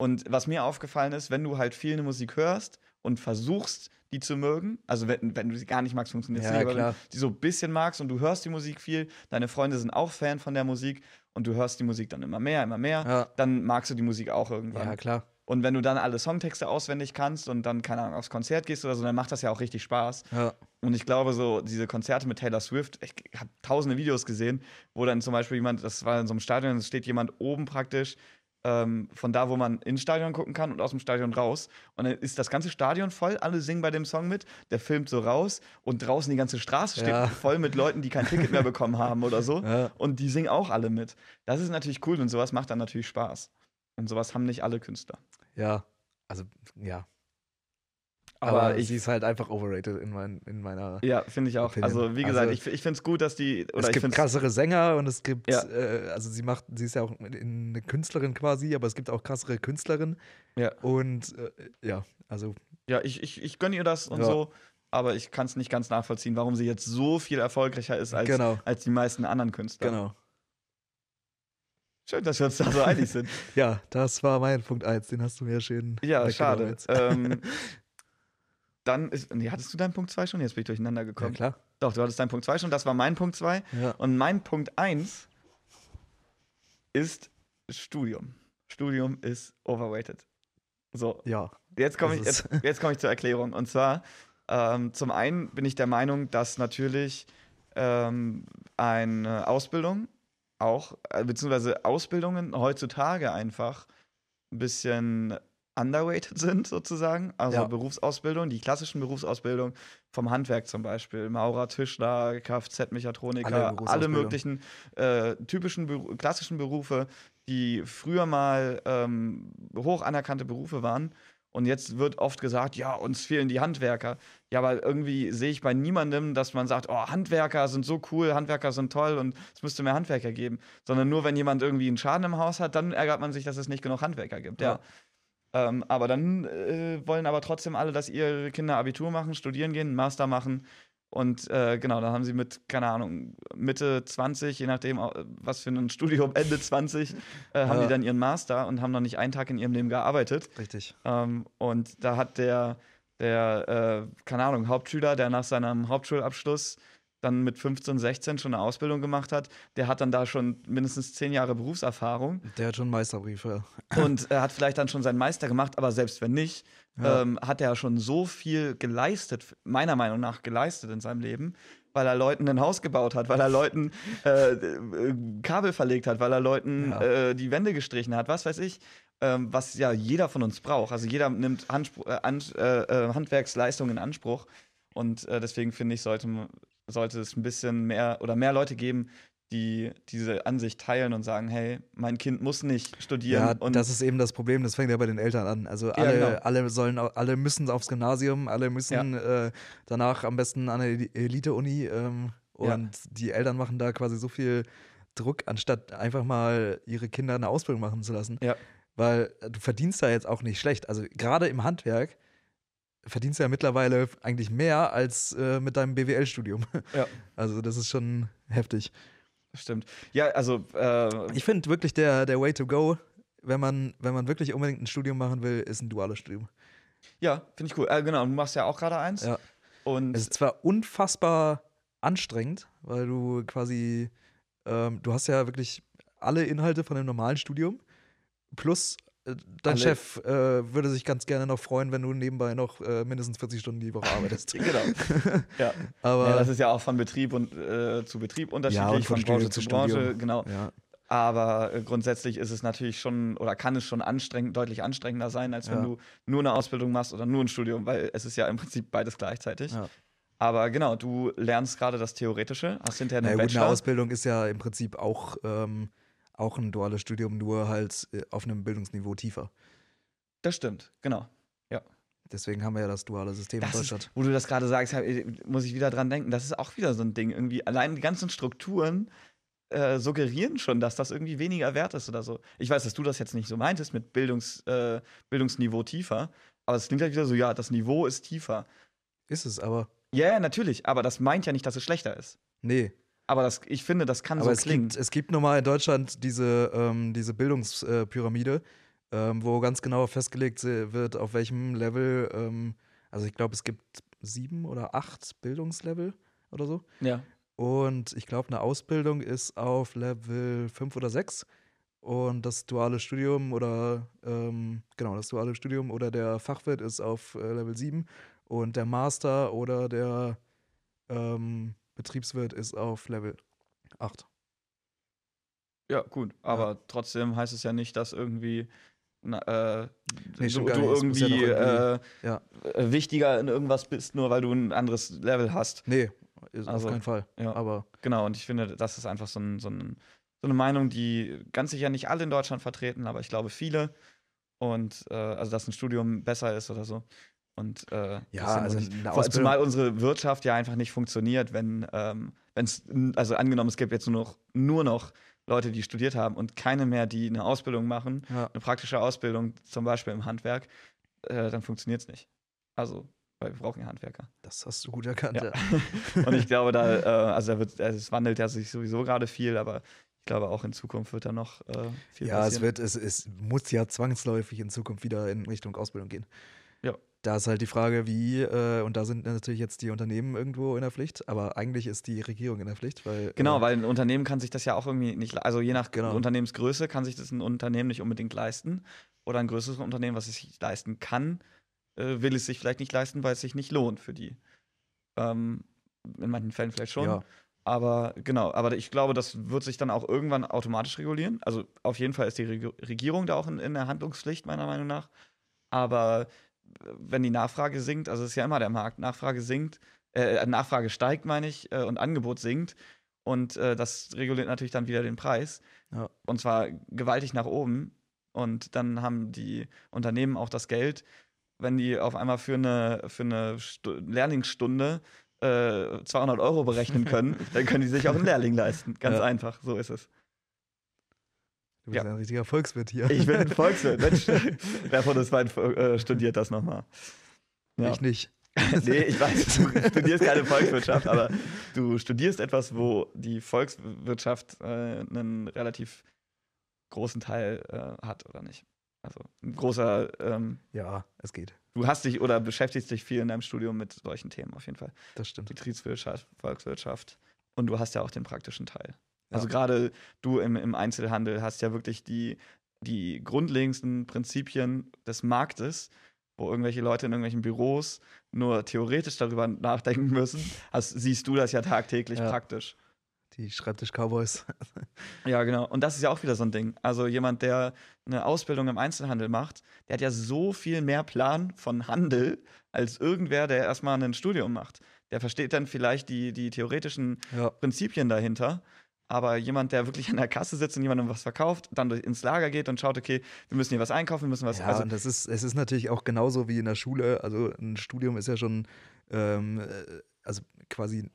Und was mir aufgefallen ist, wenn du halt viel eine Musik hörst und versuchst, die zu mögen, also wenn, wenn du sie gar nicht magst, funktioniert es Ja, nicht, aber klar. wenn du die so ein bisschen magst und du hörst die Musik viel, deine Freunde sind auch Fan von der Musik und du hörst die Musik dann immer mehr, immer mehr, Ja. dann magst du die Musik auch irgendwann. Ja, klar. Und wenn du dann alle Songtexte auswendig kannst und dann, keine Ahnung, aufs Konzert gehst oder so, dann macht das ja auch richtig Spaß. Ja. Und ich glaube, so diese Konzerte mit Taylor Swift, ich habe tausende Videos gesehen, wo dann zum Beispiel jemand, das war in so einem Stadion, es steht jemand oben praktisch ähm, von da, wo man ins Stadion gucken kann und aus dem Stadion raus. Und dann ist das ganze Stadion voll, alle singen bei dem Song mit, der filmt so raus und draußen die ganze Straße steht Ja. voll mit Leuten, die kein Ticket mehr bekommen haben oder so. Ja. Und die singen auch alle mit. Das ist natürlich cool und sowas macht dann natürlich Spaß. Und sowas haben nicht alle Künstler. Ja. Also, ja. Aber, Aber ich- sie ist halt einfach overrated in, mein, in meiner. Ja, finde ich auch. Opinion. Also, wie gesagt, Also- ich, ich finde es gut, dass die. Oder es gibt krassere Sänger und es gibt, Ja. äh, also sie macht, sie ist ja auch eine Künstlerin quasi, aber es gibt auch krassere Künstlerinnen. Ja. Und äh, ja, also Ja, ich, ich, ich gönne ihr das und Ja. so. Aber ich kann es nicht ganz nachvollziehen, warum sie jetzt so viel erfolgreicher ist als, Genau. als die meisten anderen Künstler. genau. Schön, dass wir uns da so einig sind. Ja, das war mein Punkt 1, den hast du mir schön Ja, schade. ähm, dann ist. Nee, hattest du deinen Punkt 2 schon? Jetzt bin ich durcheinander Ja, gekommen. klar. Doch, du hattest deinen Punkt 2 schon. Das war mein Punkt 2. Ja. Und mein Punkt 1 ist Studium. Studium ist overrated. So, ja. jetzt komme ich, jetzt, jetzt komm ich zur Erklärung. Und zwar, ähm, zum einen bin ich der Meinung, dass natürlich ähm, eine Ausbildung auch, äh, beziehungsweise Ausbildungen heutzutage einfach ein bisschen underrated sind, sozusagen. Also Ja. Berufsausbildung, die klassischen Berufsausbildungen vom Handwerk zum Beispiel, Maurer, Tischler, Kfz-Mechatroniker, Alle alle, möglichen äh, typischen Beru klassischen Berufe, die früher mal ähm, hoch anerkannte Berufe waren. Und jetzt wird oft gesagt, ja, uns fehlen die Handwerker. Ja, aber irgendwie sehe ich bei niemandem, dass man sagt, oh, Handwerker sind so cool, Handwerker sind toll und es müsste mehr Handwerker geben. Sondern nur, wenn jemand irgendwie einen Schaden im Haus hat, dann ärgert man sich, dass es nicht genug Handwerker gibt. Ja. Ähm, aber dann äh, wollen aber trotzdem alle, dass ihre Kinder Abitur machen, studieren gehen, Master machen. Und äh, genau, dann haben sie mit, keine Ahnung, Mitte 20, je nachdem, was für ein Studium, Ende 20, äh, haben Ja. die dann ihren Master und haben noch nicht einen Tag in ihrem Leben gearbeitet. Richtig. Ähm, und da hat der, der äh, keine Ahnung, Hauptschüler, der nach seinem Hauptschulabschluss dann mit 15, 16 schon eine Ausbildung gemacht hat, der hat dann da schon mindestens zehn Jahre Berufserfahrung Der hat schon Meisterbriefe. und er hat vielleicht dann schon seinen Meister gemacht, aber selbst wenn nicht, Ja. ähm, hat er schon so viel geleistet, meiner Meinung nach geleistet in seinem Leben, weil er Leuten ein Haus gebaut hat, weil er Leuten äh, äh, Kabel verlegt hat, weil er Leuten Ja. äh, die Wände gestrichen hat, was weiß ich. Ähm, was ja jeder von uns braucht. Also jeder nimmt Handspr äh, an, äh, äh, Handwerksleistungen in Anspruch. Und deswegen finde ich, sollte, sollte es ein bisschen mehr oder mehr Leute geben, die diese Ansicht teilen und sagen, hey, mein Kind muss nicht studieren. Ja, und das ist eben das Problem, das fängt ja bei den Eltern an. Also alle, genau. alle sollen, alle müssen aufs Gymnasium, alle müssen äh, danach am besten an eine Elite-Uni ähm, Ja. und die Eltern machen da quasi so viel Druck, anstatt einfach mal ihre Kinder eine Ausbildung machen zu lassen. Ja. Weil äh, du verdienst da jetzt auch nicht schlecht. Also gerade im Handwerk verdienst du ja mittlerweile eigentlich mehr als äh, mit deinem BWL-Studium. Ja. Also das ist schon heftig. Stimmt. Ja, also äh, Ich finde wirklich der, der Way to go, wenn man, wenn man wirklich unbedingt ein Studium machen will, ist ein duales Studium. ja, finde ich cool. Äh, genau, du machst ja auch gerade eins. Ja. Und Es ist zwar unfassbar anstrengend, weil du quasi, ähm, du hast ja wirklich alle Inhalte von einem normalen Studium, plus dein Alle- Chef äh, würde sich ganz gerne noch freuen, wenn du nebenbei noch äh, mindestens 40 Stunden die Woche arbeitest. genau. ja. Aber ja, das ist ja auch von Betrieb und äh, zu Betrieb unterschiedlich, und von von Branche zu Branche, Studium. genau. ja, Aber äh, grundsätzlich ist es natürlich schon oder kann es schon anstrengend, deutlich anstrengender sein, als wenn Ja. du nur eine Ausbildung machst oder nur ein Studium, weil es ist ja im Prinzip beides gleichzeitig. Ja. Aber genau, du lernst gerade das Theoretische, hast hinterher Na einen gut, eine Bachelor. Ausbildung ist ja im Prinzip auch, ähm, auch ein duales Studium, nur halt äh, auf einem Bildungsniveau tiefer. Das stimmt, genau. Deswegen haben wir ja das duale System Das in Deutschland. Ist, wo du das gerade sagst, muss ich wieder dran denken. Das ist auch wieder so ein Ding. Irgendwie allein die ganzen Strukturen äh, suggerieren schon, dass das irgendwie weniger wert ist oder so. Ich weiß, dass du das jetzt nicht so meintest mit Bildungs, äh, Bildungsniveau tiefer, aber es klingt halt wieder so, ja, das Niveau ist tiefer. Ist es aber. Ja, ja, natürlich, aber das meint ja nicht, dass es schlechter ist. Nee. Aber das, ich finde, das kann Aber so es klingen. gibt, es gibt nun mal in Deutschland diese, ähm, diese Bildungspyramide, ähm, wo ganz genau festgelegt wird, auf welchem Level, ähm, also ich glaube, es gibt sieben oder acht Bildungslevel oder so. ja. Und ich glaube, eine Ausbildung ist auf Level 5 oder 6. Und das duale Studium oder ähm, genau, das duale Studium oder der Fachwirt ist auf äh, Level 7 und der Master oder der ähm, Betriebswirt ist auf Level 8. Ja, gut. Aber trotzdem heißt es ja nicht, dass irgendwie na, äh, Nee, du, du ja irgendwie äh, ja. äh, wichtiger in irgendwas bist, nur weil du ein anderes Level hast. Nee, ist Also, auf keinen Fall. ja. Aber Genau, und ich finde, das ist einfach so, ein, so, ein, so eine Meinung, die ganz sicher nicht alle in Deutschland vertreten, aber ich glaube viele. Und äh, also, dass ein Studium besser ist oder so. Und äh, Ja, also vor- zumal unsere Wirtschaft ja einfach nicht funktioniert, wenn ähm, es, also angenommen, es gibt jetzt nur noch, nur noch Leute, die studiert haben und keine mehr, die eine Ausbildung machen, Ja. eine praktische Ausbildung, zum Beispiel im Handwerk, äh, dann funktioniert es nicht. Also, weil wir brauchen ja Handwerker. Das hast du gut erkannt. Ja. Ja. Und ich glaube, da, äh, also da wird, also es wandelt ja sich sowieso gerade viel, aber ich glaube auch in Zukunft wird da noch äh, viel Ja, es passieren. wird, es, es muss ja zwangsläufig in Zukunft wieder in Richtung Ausbildung gehen. Ja. Da ist halt die Frage, wie, äh, und da sind natürlich jetzt die Unternehmen irgendwo in der Pflicht, aber eigentlich ist die Regierung in der Pflicht, weil. Genau, äh, weil ein Unternehmen kann sich das ja auch irgendwie nicht, also je nach Genau. Unternehmensgröße kann sich das ein Unternehmen nicht unbedingt leisten. Oder ein größeres Unternehmen, was es sich leisten kann, äh, will es sich vielleicht nicht leisten, weil es sich nicht lohnt für die. Ähm, in manchen Fällen vielleicht schon. Ja, Aber genau, aber ich glaube, das wird sich dann auch irgendwann automatisch regulieren. Also auf jeden Fall ist die Reg Regierung da auch in, in der Handlungspflicht, meiner Meinung nach. Aber äh, wenn die Nachfrage sinkt, also es ist ja immer der Markt, Nachfrage sinkt, äh, Nachfrage steigt, meine ich, äh, und Angebot sinkt. Und äh, das reguliert natürlich dann wieder den Preis. Ja. Und zwar gewaltig nach oben. Und dann haben die Unternehmen auch das Geld, wenn die auf einmal für eine, für eine Stu Lehrlingsstunde äh, 200 Euro berechnen können, dann können die sich auch einen Lehrling leisten. Ganz Ja. einfach, so ist es. Du bist Ja. ein richtiger Volkswirt hier. Ich bin ein Volkswirt. Mensch, wer von uns beiden äh, studiert das nochmal? Ja. Ich nicht. nee, ich weiß, du studierst keine Volkswirtschaft, aber du studierst etwas, wo die Volkswirtschaft äh, einen relativ großen Teil äh, hat, oder nicht? Also ein großer, ähm, Ja, es geht. du hast dich oder beschäftigst dich viel in deinem Studium mit solchen Themen auf jeden Fall. Das stimmt. Betriebswirtschaft, Volkswirtschaft und du hast ja auch den praktischen Teil. Also Ja. gerade du im, im Einzelhandel hast ja wirklich die, die grundlegendsten Prinzipien des Marktes, wo irgendwelche Leute in irgendwelchen Büros nur theoretisch darüber nachdenken müssen, hast, siehst du das ja tagtäglich Ja. praktisch. Die Schreibtisch-Cowboys. Ja, genau. Und das ist ja auch wieder so ein Ding. Also jemand, der eine Ausbildung im Einzelhandel macht, der hat ja so viel mehr Plan von Handel als irgendwer, der erstmal ein Studium macht. Der versteht dann vielleicht die, die theoretischen Ja. Prinzipien dahinter. Aber jemand, der wirklich an der Kasse sitzt und jemandem was verkauft, dann ins Lager geht und schaut, okay, wir müssen hier was einkaufen, wir müssen was. Ja, also, und das ist, es ist natürlich auch genauso wie in der Schule. Also ein Studium ist ja schon, ähm, äh, also quasi,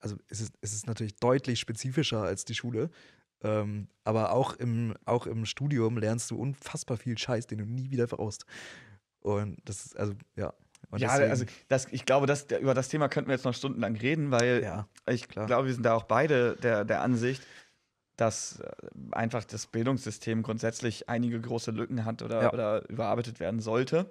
also es ist, es ist natürlich deutlich spezifischer als die Schule. Ähm, aber auch im, auch im Studium lernst du unfassbar viel Scheiß, den du nie wieder brauchst. Und das ist, also, ja. Und ja, deswegen- also das, ich glaube, das, über das Thema könnten wir jetzt noch stundenlang reden, weil ja, ich klar. glaube, wir sind da auch beide der, der Ansicht, dass äh, einfach das Bildungssystem grundsätzlich einige große Lücken hat oder, Ja. oder überarbeitet werden sollte.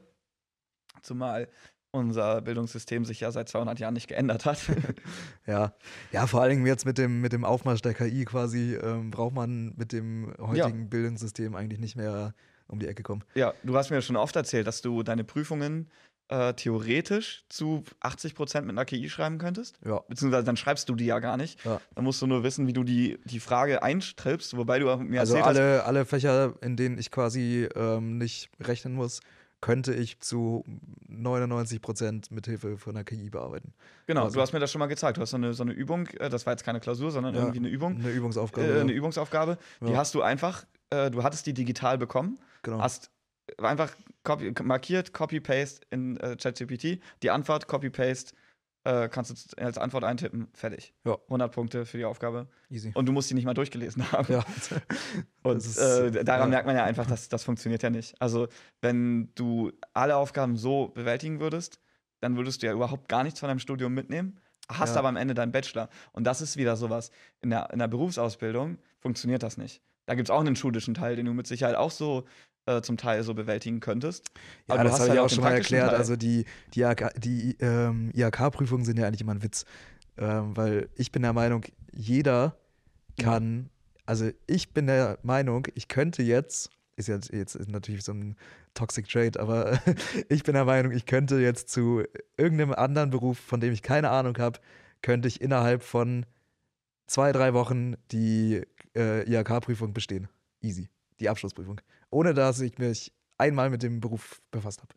Zumal unser Bildungssystem sich ja seit 200 Jahren nicht geändert hat. Ja, ja, vor allen Dingen jetzt mit dem, mit dem Aufmarsch der KI quasi ähm, braucht man mit dem heutigen Bildungssystem eigentlich nicht mehr um die Ecke kommen. ja, du hast mir schon oft erzählt, dass du deine Prüfungen äh, theoretisch zu 80 Prozent mit einer KI schreiben könntest. Ja, Beziehungsweise dann schreibst du die ja gar nicht. Ja. Dann musst du nur wissen, wie du die, die Frage einstrippst, wobei du mir also erzählt hast, alle, alle Fächer, in denen ich quasi ähm, nicht rechnen muss, könnte ich zu 99 Prozent mit Hilfe von der KI bearbeiten. genau, also- du hast mir das schon mal gezeigt. Du hast so eine, so eine Übung, äh, das war jetzt keine Klausur, sondern Ja. irgendwie eine Übung, Eine Übungsaufgabe. äh, eine Übungsaufgabe. Die hast du einfach, äh, du hattest die digital bekommen, genau. hast einfach copy, markiert, Copy-Paste in äh, ChatGPT, die Antwort, Copy-Paste, äh, kannst du als Antwort eintippen, fertig. Ja. 100 Punkte für die Aufgabe. Easy. Und du musst die nicht mal durchgelesen haben. Ja. Und ist, äh, daran ja. merkt man ja einfach, dass das funktioniert ja nicht. Also, wenn du alle Aufgaben so bewältigen würdest, dann würdest du ja überhaupt gar nichts von deinem Studium mitnehmen, hast Ja. aber am Ende deinen Bachelor. Und das ist wieder sowas. In der, in der Berufsausbildung funktioniert das nicht. Da gibt es auch einen schulischen Teil, den du mit Sicherheit auch so äh, zum Teil so bewältigen könntest. Ja, Aber das habe halt ich auch schon mal erklärt. Teil. Also die, die, IHK die ähm, IHK-Prüfungen sind ja eigentlich immer ein Witz. Ähm, weil ich bin der Meinung, jeder kann, also ich bin der Meinung, ich könnte jetzt, ist jetzt, jetzt ist natürlich so ein Toxic Trade, aber ich bin der Meinung, ich könnte jetzt zu irgendeinem anderen Beruf, von dem ich keine Ahnung habe, könnte ich innerhalb von zwei, drei Wochen die äh, IHK-Prüfung bestehen. Easy. Die Abschlussprüfung. Ohne dass ich mich einmal mit dem Beruf befasst habe.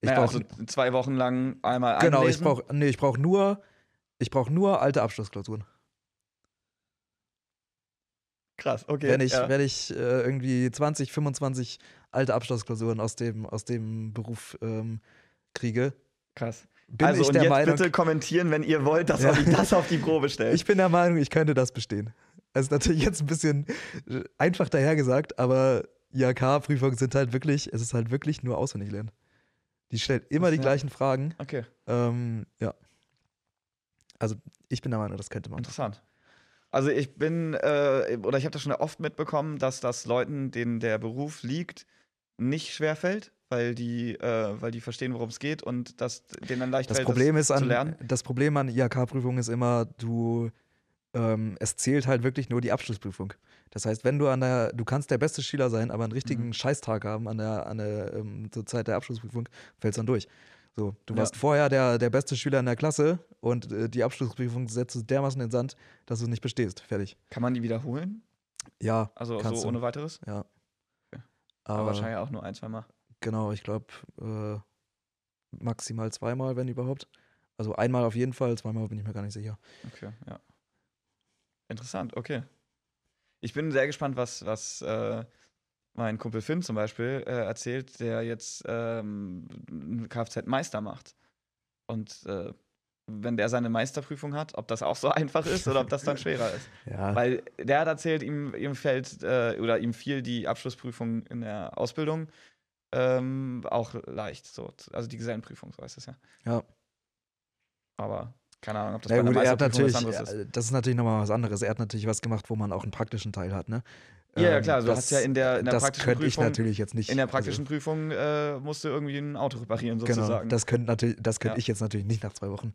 Ich naja, brauche also zwei Wochen lang einmal genau, ich einlesen. brauche nee, ich brauche nur ich brauche nur alte Abschlussklausuren. Krass, okay. wenn ich ja. wenn ich äh, irgendwie 20, 25 alte Abschlussklausuren aus dem aus dem Beruf ähm, kriege, Krass. bin also ich und der jetzt Meinung, bitte kommentieren, wenn ihr wollt, dass Ja. Olli das auf die Probe stellt. ich bin der Meinung, ich könnte das bestehen. Das ist natürlich jetzt ein bisschen äh, einfach dahergesagt, aber IHK-Prüfungen sind halt wirklich, es ist halt wirklich nur auswendig lernen. Die stellt immer die Ja. gleichen Fragen. okay, Ähm, ja. Also ich bin der Meinung, das könnte man. interessant. Also ich bin, äh, oder ich habe das schon oft mitbekommen, dass das Leuten, denen der Beruf liegt, nicht schwerfällt, weil die, äh, weil die verstehen, worum es geht und dass denen dann leicht Das fällt, Problem ist zu an lernen. das Problem an IHK-Prüfungen ist immer, du ähm, es zählt halt wirklich nur die Abschlussprüfung. Das heißt, wenn du an der, du kannst der beste Schüler sein, aber einen richtigen Mhm. Scheißtag haben an der, an der ähm, zur Zeit der Abschlussprüfung, fällst dann durch. So, du Ja. warst vorher der, der beste Schüler in der Klasse und äh, die Abschlussprüfung setzt du dermaßen in den Sand, dass du nicht bestehst. Fertig. Kann man die wiederholen? Ja, Also Kannst so du. ohne weiteres? ja. Okay. Aber, Aber wahrscheinlich auch nur ein, zwei Mal. Genau, ich glaube äh, maximal zweimal, wenn überhaupt. Also einmal auf jeden Fall, zweimal bin ich mir gar nicht sicher. Okay, ja. Interessant, okay. Ich bin sehr gespannt, was, was äh, mein Kumpel Finn zum Beispiel äh, erzählt, der jetzt ähm, einen Kfz-Meister macht. Und äh, wenn der seine Meisterprüfung hat, ob das auch so einfach ist oder ob das dann schwerer ist. Ja, Weil der hat erzählt, ihm, ihm fällt äh, oder ihm fiel die Abschlussprüfung in der Ausbildung ähm, auch leicht. So. Also die Gesellenprüfung, so heißt es ja. ja. Aber keine Ahnung, ob das Na bei gut, er hat natürlich, was anderes ist. äh, das ist natürlich nochmal was anderes. Er hat natürlich was gemacht, wo man auch einen praktischen Teil hat, ne? Ja, ja, Ähm, klar, du das, hast ja in der, in der das praktischen könnte ich Prüfung, natürlich jetzt nicht. in der praktischen Prüfung äh, musst du irgendwie ein Auto reparieren, also, genau, sozusagen. das könnte natürlich, das könnte Ja. ich jetzt natürlich nicht nach zwei Wochen.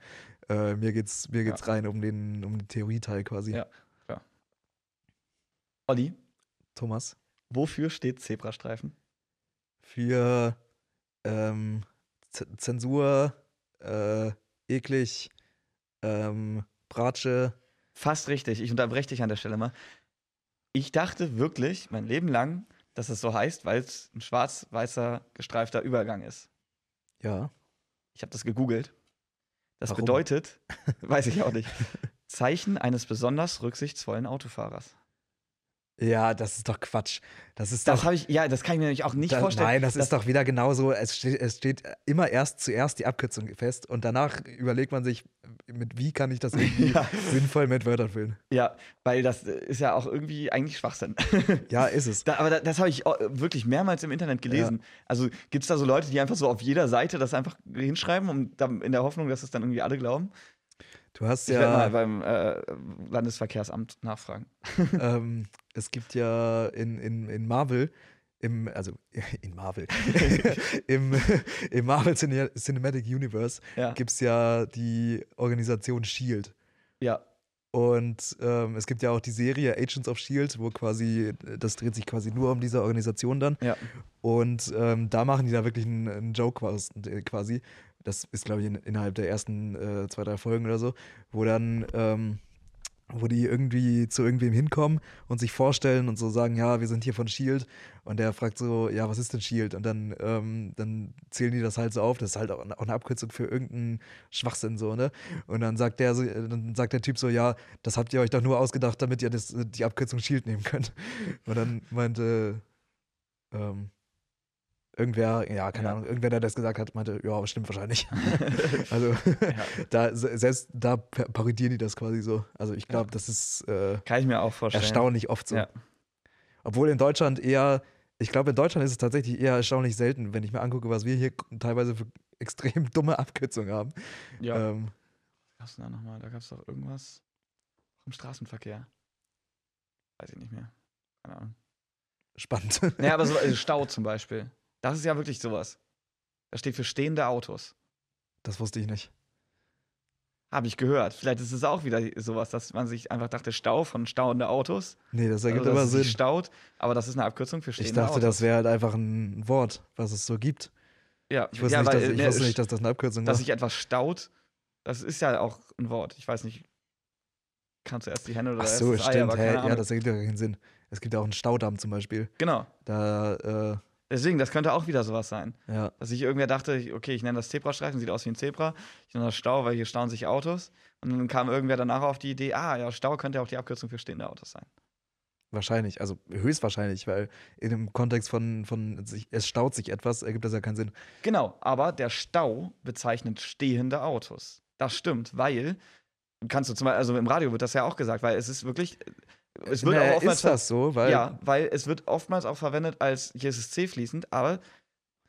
Äh, mir geht's, mir geht's rein um den, um den Theorieteil quasi. Ja. Olli, Thomas, wofür steht Zebrastreifen? für ähm, Z Zensur, äh, eklig, ähm, Bratsche. Fast richtig, ich unterbreche dich an der Stelle mal. Ich dachte wirklich mein Leben lang, dass es so heißt, weil es ein schwarz-weißer gestreifter Übergang ist. Ja. Ich habe das gegoogelt. Das Warum? bedeutet, weiß ich auch nicht, Zeichen eines besonders rücksichtsvollen Autofahrers. Ja, das ist doch Quatsch. Das ist Das habe ich, ja, das kann ich mir nämlich auch nicht Da, vorstellen. nein, das, dass- ist doch wieder genauso. Es steht, es steht immer erst zuerst die Abkürzung fest und danach überlegt man sich, mit wie kann ich das irgendwie Ja. sinnvoll mit Wörtern füllen. Ja, weil das ist ja auch irgendwie eigentlich Schwachsinn. Ja, ist es. Da, aber da, das habe ich auch wirklich mehrmals im Internet gelesen. Also gibt es da so Leute, die einfach so auf jeder Seite das einfach hinschreiben, um dann in der Hoffnung, dass es dann irgendwie alle glauben? Du hast Ich werde mal ja, beim äh, Landesverkehrsamt nachfragen. ähm, es gibt ja in, in, in Marvel, im, also in Marvel, im, im Marvel Cine Cinematic Universe Ja. gibt es ja die Organisation Shield. ja. Und ähm, es gibt ja auch die Serie Agents of Shield, wo quasi, das dreht sich quasi nur um diese Organisation dann. Ja. Und ähm, da machen die da wirklich einen, einen Joke quas- quasi. Das ist, glaube ich, in, innerhalb der ersten äh, zwei, drei Folgen oder so, wo dann, ähm, wo die irgendwie zu irgendwem hinkommen und sich vorstellen und so sagen, ja, wir sind hier von Shield. Und der fragt so, ja, was ist denn Shield? Und dann, ähm, dann zählen die das halt so auf. Das ist halt auch, eine Abkürzung für irgendeinen Schwachsinn so, ne? Und dann sagt der dann sagt der Typ so, ja, das habt ihr euch doch nur ausgedacht, damit ihr das, die Abkürzung Shield nehmen könnt. Und dann meinte ähm, irgendwer, ja, keine Ja. Ahnung, irgendwer, der das gesagt hat, meinte, ja, stimmt wahrscheinlich. also Ja. da se- selbst da pa- parodieren die das quasi so. Also ich glaube, das ist äh, Kann ich mir auch vorstellen. erstaunlich oft so. Ja. Obwohl in Deutschland eher, ich glaube, in Deutschland ist es tatsächlich eher erstaunlich selten, wenn ich mir angucke, was wir hier teilweise für extrem dumme Abkürzungen haben. Ja. Ähm, Was da nochmal? Da gab es doch irgendwas im Straßenverkehr. Weiß ich nicht mehr. Keine Ahnung. spannend. Naja, aber so äh, Stau zum Beispiel. Das ist ja wirklich sowas. Das steht für stehende Autos. Das wusste ich nicht. Habe ich gehört. Vielleicht ist es auch wieder sowas, dass man sich einfach dachte, Stau von stauende Autos. Nee, das ergibt also, dass aber sich Sinn. staut, aber das ist eine Abkürzung für stehende Ich dachte, Autos. das wäre halt einfach ein Wort, was es so gibt. ja, Ich wusste, ja, nicht, weil, dass, ich ne, wusste nicht, dass das eine Abkürzung dass war. sich etwas staut, das ist ja auch ein Wort. Ich weiß nicht, kannst du erst die Hände oder Ach erst so, das Ei, stimmt. aber Hä? keine Ja, das ergibt ja keinen Sinn. Es gibt ja auch einen Staudamm zum Beispiel. Genau. Da, äh, Deswegen, das könnte auch wieder sowas sein. ja, Dass sich irgendwer dachte, ich- okay, ich nenne das Zebrastreifen, sieht aus wie ein Zebra. Ich nenne das Stau, weil hier stauen sich Autos. Und dann kam irgendwer danach auf die Idee, ah ja, Stau könnte auch die Abkürzung für stehende Autos sein. Wahrscheinlich, also höchstwahrscheinlich, weil in dem Kontext von, von sich, es staut sich etwas, ergibt das ja keinen Sinn. Genau, aber der Stau bezeichnet stehende Autos. Das stimmt, weil kannst du zum Beispiel, also im Radio wird das ja auch gesagt, weil es ist wirklich, es wird Na, auch oftmals ist das so, weil ja, weil es wird oftmals auch verwendet als hier ist es C fließend, aber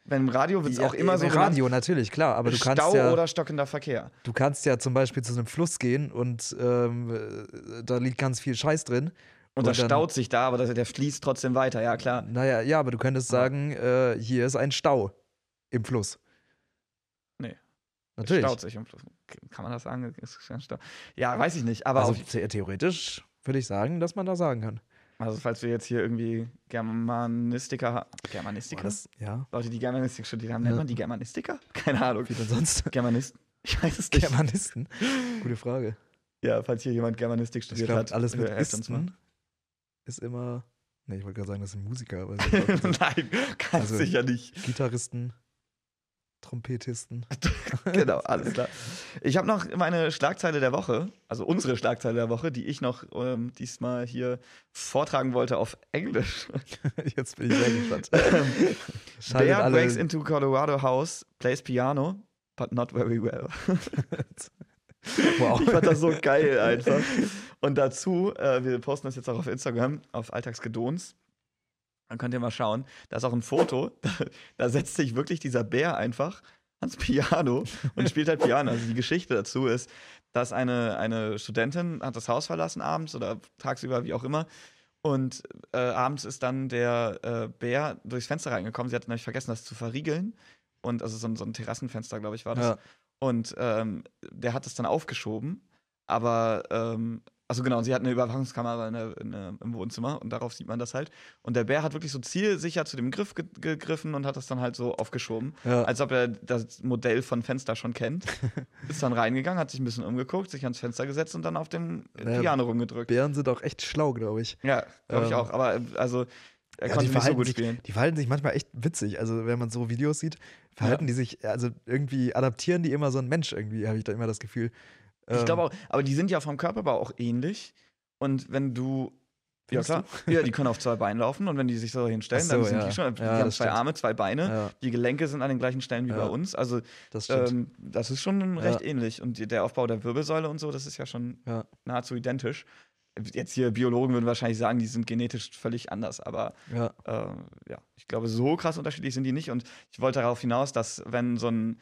beim Radio wird es Ja, auch immer im so Radio natürlich, klar, aber du Stau kannst ja oder stockender Verkehr. du kannst ja zum Beispiel zu einem Fluss gehen und ähm, äh, da liegt ganz viel Scheiß drin. Und, das dann- staut sich da, aber das, der fließt trotzdem weiter, ja klar. Naja, ja, aber du könntest sagen, äh, hier ist ein Stau im Fluss. Nee. Natürlich. Es staut sich im Fluss. Kann man das sagen? Ja, weiß ich nicht. Aber also theoretisch würde ich sagen, dass man da sagen kann. also falls wir jetzt hier irgendwie Germanistiker Germanistiker? das, ja, Leute, die Germanistik studiert haben, nennt Ja. man die Germanistiker? Keine Ahnung. wie denn sonst? Germanisten? Ich weiß es nicht. Germanisten? Gute Frage. Ja, falls hier jemand Germanistik studiert glaube, hat. alles mit äh. Isten ist immer. Ne, ich wollte gerade sagen, das sind Musiker, aber Nein, kannst Also- sicher nicht. Gitarristen, Trompetisten. genau, alles klar. Ich habe noch meine Schlagzeile der Woche, also unsere Schlagzeile der Woche, die ich noch ähm, diesmal hier vortragen wollte auf Englisch. Jetzt bin ich sehr gespannt. Schaltet Bear alle- breaks into Colorado house, plays piano, but not very well. wow. Ich fand das so geil einfach. Und dazu, äh, wir posten das jetzt auch auf Instagram, auf Alltagsgedons. Dann könnt ihr mal schauen. Da ist auch ein Foto. Da, da setzt sich wirklich dieser Bär einfach ans Piano und spielt halt Piano. Also die Geschichte dazu ist, dass eine, eine Studentin hat das Haus verlassen abends oder tagsüber, wie auch immer. Und äh, abends ist dann der äh, Bär durchs Fenster reingekommen. Sie hat nämlich vergessen, das zu verriegeln. Und also so ein, so ein Terrassenfenster, glaube ich, war das. Ja. Und ähm, der hat es dann aufgeschoben. Aber, ähm, also genau, sie hat eine Überwachungskamera in der, in der, im Wohnzimmer und darauf sieht man das halt. Und der Bär hat wirklich so zielsicher zu dem Griff ge gegriffen und hat das dann halt so aufgeschoben. Ja. Als ob er das Modell von Fenster schon kennt. Ist dann reingegangen, hat sich ein bisschen umgeguckt, sich ans Fenster gesetzt und dann auf dem Naja, Piano rumgedrückt. Bären sind auch echt schlau, glaube ich. Ja, glaube ich Ähm, auch. Aber also, er Ja, konnte die nicht so gut sich, spielen. Die verhalten sich manchmal echt witzig. Also, wenn man so Videos sieht, verhalten die sich, also irgendwie adaptieren die immer so ein Mensch irgendwie, habe ich da immer das Gefühl. Ich Ähm, glaube auch, aber die sind ja vom Körperbau auch ähnlich. Und wenn du. Ja, klar. Ja, die können auf zwei Beinen laufen und wenn die sich so hinstellen, so, dann sind ja. die schon. Die Ja, haben zwei stimmt. Arme, zwei Beine. Ja, Die Gelenke sind an den gleichen Stellen wie bei uns. Also, das ähm, das ist schon recht ähnlich. Und der Aufbau der Wirbelsäule und so, das ist ja schon nahezu identisch. Jetzt hier Biologen würden wahrscheinlich sagen, die sind genetisch völlig anders, aber ja. äh, ja, ich glaube, so krass unterschiedlich sind die nicht. Und ich wollte darauf hinaus, dass wenn so ein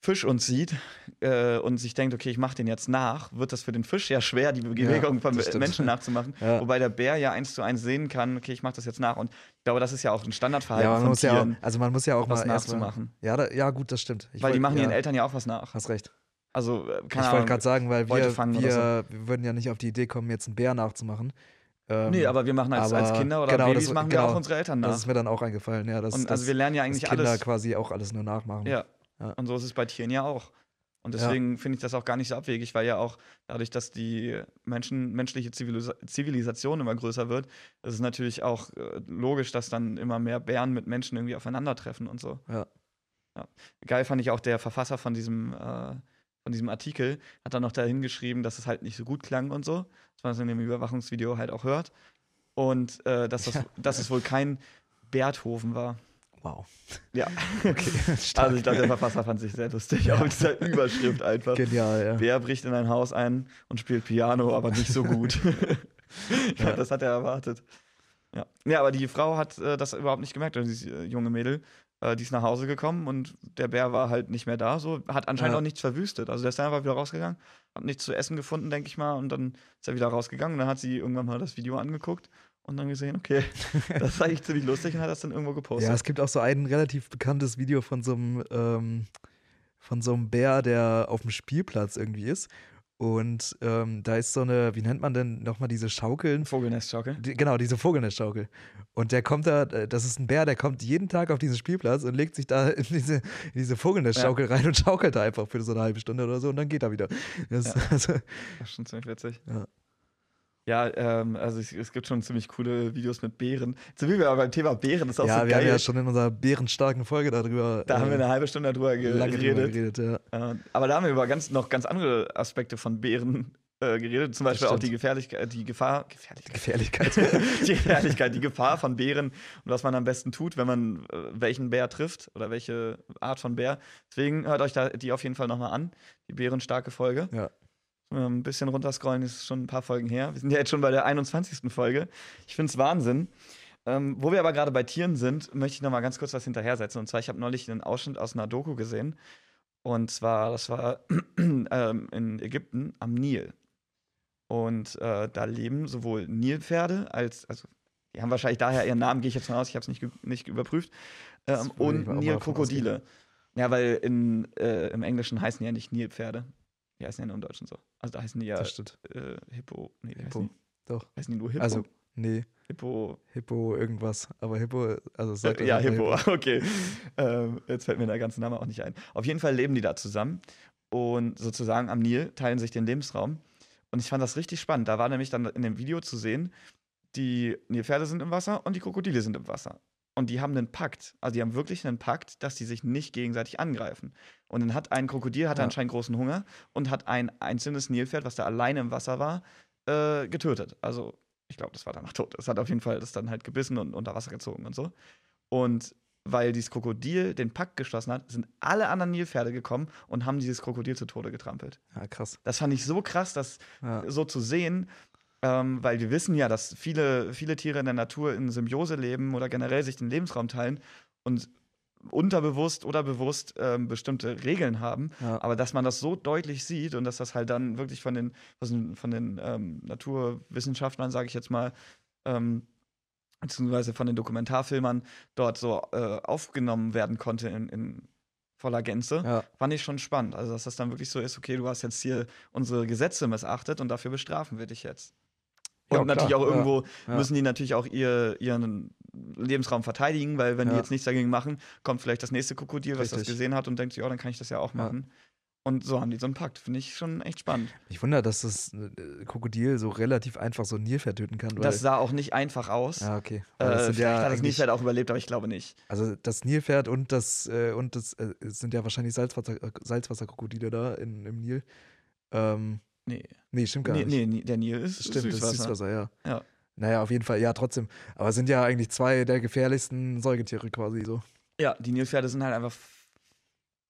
Fisch uns sieht äh, und sich denkt, okay, ich mache den jetzt nach, wird das für den Fisch ja schwer, die Bewegung von das stimmt. Menschen nachzumachen. Ja. Wobei der Bär ja eins zu eins sehen kann, okay, ich mache das jetzt nach. Und ich glaube, das ist ja auch ein Ja, Standardverhalten man von muss ja auch, Tieren, also man muss ja auch was mal nachzumachen. Ja, da, ja, gut, das stimmt. Ich Weil die wollt- machen ja, ihren Eltern ja auch was nach. Hast recht. Also, äh, keine ich wollte gerade sagen, weil wir, fangen oder wir, wir würden ja nicht auf die Idee kommen, jetzt einen Bär nachzumachen. Ähm, Nee, aber wir machen als, als Kinder oder genau, Babys das- machen wir genau, auch unsere Eltern nach. Das ist mir dann auch eingefallen, ja. Dass, und dass, also wir lernen ja dass eigentlich Kinder alles. quasi auch alles nur nachmachen. Ja. Ja. Und so ist es bei Tieren ja auch. Und Ja. deswegen finde ich das auch gar nicht so abwegig, weil ja auch dadurch, dass die Menschen, menschliche Zivilisa Zivilisation immer größer wird, ist es natürlich auch äh, logisch, dass dann immer mehr Bären mit Menschen irgendwie aufeinandertreffen und so. Ja. Ja. Geil fand ich auch der Verfasser von diesem, äh, von diesem Artikel, hat dann noch dahin geschrieben, dass es halt nicht so gut klang und so, dass man das in dem Überwachungsvideo halt auch hört. Und äh, dass, das, Ja. dass es wohl kein Berthofen war. Wow. Ja. Okay. Also ich glaube, der Verfasser fand sich sehr lustig auf dieser Überschrift einfach. Genial, ja. Wer bricht in ein Haus ein und spielt Piano, aber nicht so gut. ja, Ja. das hat er erwartet. Ja. ja, aber die Frau hat äh, das überhaupt nicht gemerkt, also dieses äh, junge Mädel. Äh, die ist nach Hause gekommen und der Bär war halt nicht mehr da. So hat anscheinend Ja. auch nichts verwüstet. Also der ist dann einfach wieder rausgegangen, hat nichts zu essen gefunden, denke ich mal, und dann ist er wieder rausgegangen. Und dann hat sie irgendwann mal das Video angeguckt und dann gesehen, okay, das ist eigentlich ziemlich lustig und hat das dann irgendwo gepostet. Ja, es gibt auch so ein relativ bekanntes Video von so einem, ähm, von so einem Bär, der auf dem Spielplatz irgendwie ist. Und ähm, da ist so eine, wie nennt man denn nochmal diese Schaukeln? Vogelnestschaukel. Die, genau, diese Vogelnestschaukel. Und der kommt da, äh, das ist ein Bär, der kommt jeden Tag auf diesen Spielplatz und legt sich da in diese, in diese Vogelnestschaukel rein und schaukelt da einfach für so eine halbe Stunde oder so und dann geht er wieder. Das, Ja. also, Das ist schon ziemlich witzig. Ja. Ja, ähm, also es, es gibt schon ziemlich coole Videos mit Bären. So wie wir aber beim Thema Bären, ist auch ja, so wir haben geil. ja schon in unserer bärenstarken Folge darüber da haben wir äh, eine halbe Stunde drüber geredet. geredet. Ja. Äh, aber da haben wir über ganz, noch ganz andere Aspekte von Bären äh, geredet. Zum Beispiel auch die Gefährlichkeit, die Gefahr, Gefährlichkeit. Gefährlichkeit. die Gefährlichkeit, die Gefahr von Bären und was man am besten tut, wenn man äh, welchen Bär trifft oder welche Art von Bär. Deswegen hört euch da die auf jeden Fall nochmal an. Die bärenstarke Folge. Ja. Ein bisschen runterscrollen ist schon ein paar Folgen her. Wir sind ja jetzt schon bei der 21. Folge. Ich finde es Wahnsinn. Ähm, wo wir aber gerade bei Tieren sind, möchte ich noch mal ganz kurz was hinterhersetzen. Und zwar, ich habe neulich einen Ausschnitt aus einer Doku gesehen. Und zwar, das war ähm, in Ägypten am Nil. Und äh, da leben sowohl Nilpferde als, also die haben wahrscheinlich daher ihren Namen, gehe ich jetzt mal aus, ich habe es nicht, nicht überprüft, ähm, und Nilkrokodile. Ja, weil in, äh, im Englischen heißen ja nicht Nilpferde. Die heißen ja nur im Deutschen so. Also da heißen die ja äh, Hippo. Nee, Hippo. Die? Doch. Heißen die nur Hippo? Also, nee. Hippo. Hippo irgendwas. Aber Hippo, also sagt Ja, Hippo, Hippo. okay. ähm, jetzt fällt mir der ganze Name auch nicht ein. Auf jeden Fall leben die da zusammen und sozusagen am Nil teilen sich den Lebensraum. Und ich fand das richtig spannend. Da war nämlich dann in dem Video zu sehen, die Nilpferde sind im Wasser und die Krokodile sind im Wasser. Und die haben einen Pakt. Also die haben wirklich einen Pakt, dass die sich nicht gegenseitig angreifen. Und dann hat ein Krokodil hatte ja. anscheinend großen Hunger und hat ein einzelnes Nilpferd, was da alleine im Wasser war, äh, getötet. Also ich glaube, das war danach tot. Es hat auf jeden Fall das dann halt gebissen und unter Wasser gezogen und so. Und weil dieses Krokodil den Pakt geschlossen hat, sind alle anderen Nilpferde gekommen und haben dieses Krokodil zu Tode getrampelt. Ja, krass. Das fand ich so krass, das ja. so zu sehen, ähm, weil wir wissen ja, dass viele, viele Tiere in der Natur in Symbiose leben oder generell sich den Lebensraum teilen und unterbewusst oder bewusst ähm, bestimmte Regeln haben, ja. aber dass man das so deutlich sieht und dass das halt dann wirklich von den, von den ähm, Naturwissenschaftlern, sage ich jetzt mal, ähm, beziehungsweise von den Dokumentarfilmern dort so äh, aufgenommen werden konnte in, in voller Gänze, ja. fand ich schon spannend. Also, dass das dann wirklich so ist, okay, du hast jetzt hier unsere Gesetze missachtet und dafür bestrafen wir dich jetzt. Und ja, natürlich auch irgendwo ja. müssen die natürlich auch ihr, ihren Lebensraum verteidigen, weil wenn die jetzt nichts dagegen machen, kommt vielleicht das nächste Krokodil, was Richtig. das gesehen hat und denkt sich, oh, dann kann ich das ja auch machen. Und so haben die so einen Pakt. Finde ich schon echt spannend. Ich wundere, dass das äh, Krokodil so relativ einfach so ein Nilpferd töten kann. Das sah auch nicht einfach aus. Ja, okay. Äh, vielleicht ja hat das Nilpferd auch überlebt, aber ich glaube nicht. Also das Nilpferd und das, äh, und das äh, sind ja wahrscheinlich Salzwasser, äh, Salzwasserkrokodile da in, im Nil. Ähm, nee. Nee, stimmt gar nee, nicht. Nee, der Nil ist Stimmt, Süßwasser. das ist Süßwasser, ja. ja. Naja, auf jeden Fall, ja, trotzdem. Aber sind ja eigentlich zwei der gefährlichsten Säugetiere quasi so. Ja, die Nilpferde sind halt einfach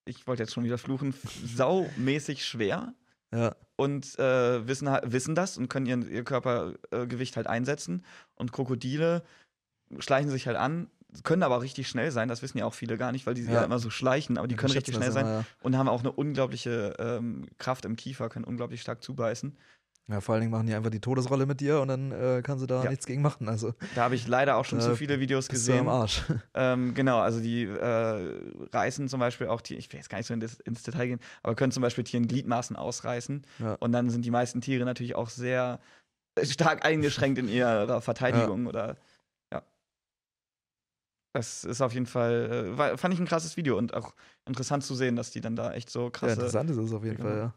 ich wollte jetzt schon wieder fluchen, saumäßig schwer. Ja. Und äh, wissen, wissen das und können ihren, ihr Körpergewicht halt einsetzen. Und Krokodile schleichen sich halt an, können aber auch richtig schnell sein, das wissen ja auch viele gar nicht, weil die ja, ja immer so schleichen, aber die können richtig schnell sein ja. und haben auch eine unglaubliche ähm, Kraft im Kiefer, können unglaublich stark zubeißen. Ja, vor allen Dingen machen die einfach die Todesrolle mit dir und dann äh, kannst du da ja. nichts gegen machen. Also, da habe ich leider auch schon äh, zu viele Videos gesehen. Am Arsch. Ähm, genau, also die äh, reißen zum Beispiel auch Tiere, ich will jetzt gar nicht so in das, ins Detail gehen, aber können zum Beispiel Tieren Gliedmaßen ausreißen. Ja. Und dann sind die meisten Tiere natürlich auch sehr stark eingeschränkt in ihrer Verteidigung ja. oder. Das ist auf jeden Fall, äh, fand ich ein krasses Video und auch interessant zu sehen, dass die dann da echt so krasse. Ja, interessant ist es auf jeden Fall, ja.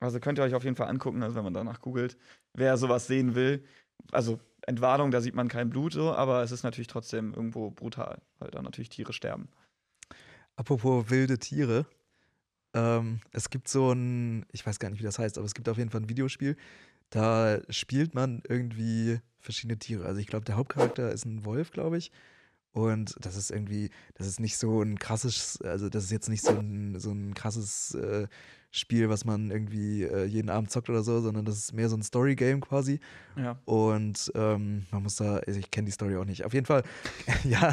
Also könnt ihr euch auf jeden Fall angucken, also wenn man danach googelt, wer sowas sehen will. Also Entwarnung, da sieht man kein Blut so, aber es ist natürlich trotzdem irgendwo brutal, weil da natürlich Tiere sterben. Apropos wilde Tiere. Ähm, es gibt so ein, ich weiß gar nicht, wie das heißt, aber es gibt auf jeden Fall ein Videospiel, da spielt man irgendwie verschiedene Tiere. Also ich glaube, der Hauptcharakter ist ein Wolf, glaube ich. Und das ist irgendwie, das ist nicht so ein krasses, also das ist jetzt nicht so ein, so ein krasses äh, Spiel, was man irgendwie äh, jeden Abend zockt oder so, sondern das ist mehr so ein Story-Game quasi. Ja. Und ähm, man muss da, also ich kenne die Story auch nicht. Auf jeden Fall, ja,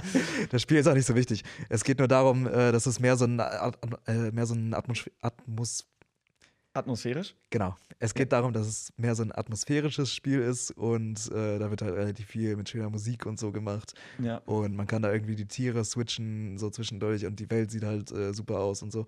das Spiel ist auch nicht so wichtig. Es geht nur darum, äh, dass es mehr so ein, äh, mehr so ein Atmos Atmos Atmosphärisch? Genau. Es geht ja. darum, dass es mehr so ein atmosphärisches Spiel ist und äh, da wird halt relativ viel mit schöner Musik und so gemacht. Ja. Und man kann da irgendwie die Tiere switchen, so zwischendurch und die Welt sieht halt äh, super aus und so.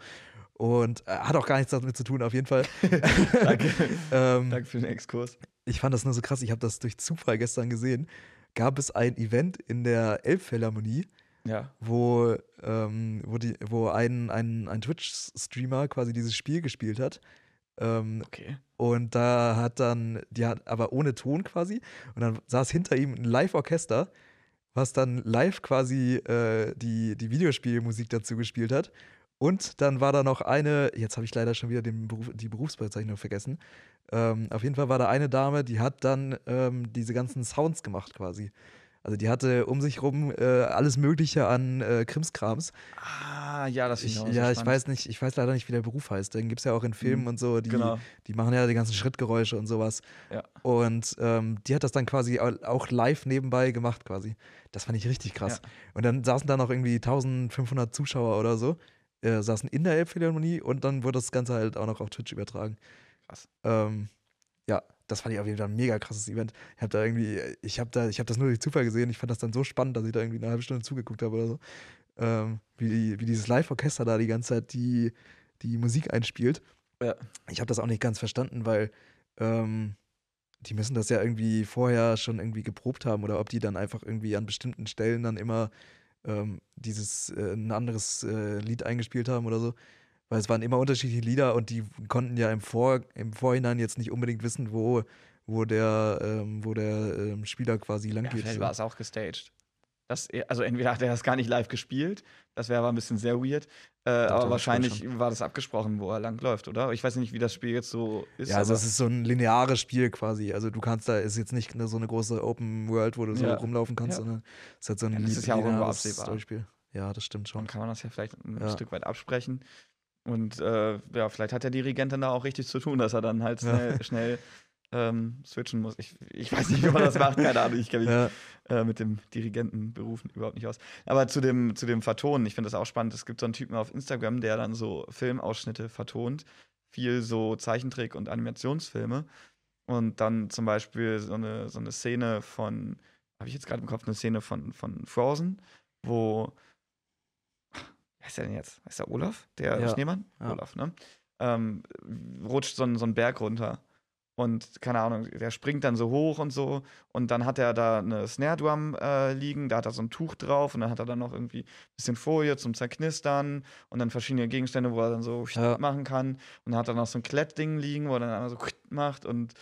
Und äh, hat auch gar nichts damit zu tun, auf jeden Fall. Danke. ähm, Danke für den Exkurs. Ich fand das nur so krass, ich habe das durch Zufall gestern gesehen. Gab es ein Event in der Elbphilharmonie, ja. wo, ähm, wo, die, wo ein, ein, ein Twitch-Streamer quasi dieses Spiel gespielt hat. Ähm, okay. Und da hat dann, die hat aber ohne Ton quasi, und dann saß hinter ihm ein Live-Orchester, was dann live quasi äh, die, die Videospielmusik dazu gespielt hat. Und dann war da noch eine, jetzt habe ich leider schon wieder den Beruf, die Berufsbezeichnung vergessen. Ähm, auf jeden Fall war da eine Dame, die hat dann ähm, diese ganzen Sounds gemacht quasi. Also die hatte um sich rum äh, alles Mögliche an äh, Krimskrams. Ah, ja, das Ich, finde ich ja, ich weiß nicht, ich weiß leider nicht, wie der Beruf heißt. Den gibt es ja auch in Filmen Mhm, und so, die, genau. die machen ja die ganzen Schrittgeräusche und sowas. Ja. Und ähm, die hat das dann quasi au- auch live nebenbei gemacht quasi. Das fand ich richtig krass. Ja. Und dann saßen da noch irgendwie 1500 Zuschauer oder so, äh, saßen in der Elbphilharmonie und dann wurde das Ganze halt auch noch auf Twitch übertragen. Krass. Ähm, ja, das fand ich auf jeden Fall ein mega krasses Event. Ich habe da irgendwie, ich habe da, ich habe das nur durch Zufall gesehen. Ich fand das dann so spannend, dass ich da irgendwie eine halbe Stunde zugeguckt habe oder so. Ähm, wie, die, wie dieses Live-Orchester da die ganze Zeit die, die Musik einspielt. Ja. Ich habe das auch nicht ganz verstanden, weil ähm, die müssen das ja irgendwie vorher schon irgendwie geprobt haben oder ob die dann einfach irgendwie an bestimmten Stellen dann immer ähm, dieses äh, ein anderes äh, Lied eingespielt haben oder so. Weil es waren immer unterschiedliche Lieder und die konnten ja im, Vor im Vorhinein jetzt nicht unbedingt wissen, wo, wo der, ähm, wo der ähm, Spieler quasi lang Ja, geht. vielleicht war es auch gestaged. Das, also entweder hat er das gar nicht live gespielt, das wäre aber ein bisschen sehr weird, äh, aber wahrscheinlich war das abgesprochen, wo er lang läuft, oder? Ich weiß nicht, wie das Spiel jetzt so ist. Ja, also es ist so ein lineares Spiel quasi. Also du kannst da, ist jetzt nicht eine, so eine große Open World, wo du so Ja. rumlaufen kannst, Ja. sondern es ist halt so ein Ja, das ist ja auch lineares absehbar. Storyspiel. Ja, das stimmt schon. Dann kann man das ja vielleicht ein. Stück weit absprechen. Und äh, ja, vielleicht hat der Dirigent dann da auch richtig zu tun, dass er dann halt Ja. schnell, schnell ähm, switchen muss. Ich, ich weiß nicht, wie man das macht, keine Ahnung. Ich kenne mich Ja, äh, mit dem Dirigentenberufen überhaupt nicht aus. Aber zu dem, zu dem Vertonen, ich finde das auch spannend. Es gibt so einen Typen auf Instagram, der dann so Filmausschnitte vertont. Viel so Zeichentrick- und Animationsfilme. Und dann zum Beispiel so eine, so eine Szene von, habe ich jetzt gerade im Kopf, eine Szene von, von Frozen, wo, wer ist der denn jetzt? Ist der Olaf? Der Ja. Schneemann? Ja. Olaf, ne? Ähm, rutscht so, ein- so einen Berg runter. Und keine Ahnung, der springt dann so hoch und so. Und dann hat er da eine Snare Drum äh, liegen, da hat er so ein Tuch drauf und dann hat er dann noch irgendwie ein bisschen Folie zum Zerknistern und dann verschiedene Gegenstände, wo er dann so Ja. machen kann. Und dann hat er noch so ein Klettding liegen, wo er dann einmal so macht und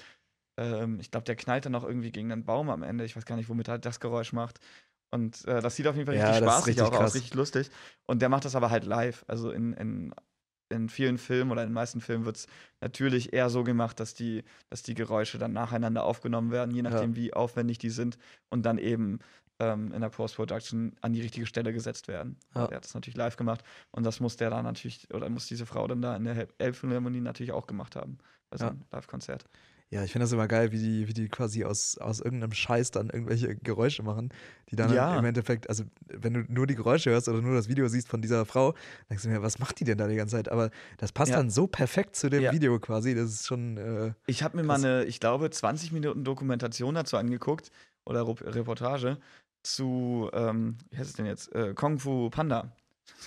ähm, ich glaube, der knallt dann noch irgendwie gegen einen Baum am Ende. Ich weiß gar nicht, womit er das Geräusch macht. Und äh, das sieht auf jeden Fall Ja, richtig spaßig auch aus, richtig lustig. Und der macht das aber halt live. Also in, in, in vielen Filmen oder in den meisten Filmen wird es natürlich eher so gemacht, dass die, dass die Geräusche dann nacheinander aufgenommen werden, je nachdem, wie aufwendig die sind und dann eben ähm, in der Post-Production an die richtige Stelle gesetzt werden. Ja. Der hat das natürlich live gemacht und das muss der dann natürlich, oder muss diese Frau dann da in der Elbphilharmonie natürlich auch gemacht haben. Also Ja. ein Live-Konzert. Ja ich finde das immer geil, wie die, wie die quasi aus, aus irgendeinem Scheiß dann irgendwelche Geräusche machen, die dann Ja. im Endeffekt, also wenn du nur die Geräusche hörst oder nur das Video siehst von dieser Frau, denkst du mir, was macht die denn da die ganze Zeit? Aber das passt Ja. dann so perfekt zu dem Ja. Video quasi, das ist schon, äh, Ich habe mir Krass. mal eine, ich glaube, 20 Minuten Dokumentation dazu angeguckt oder Reportage zu, ähm, wie heißt es denn jetzt? Äh, Kung Fu Panda.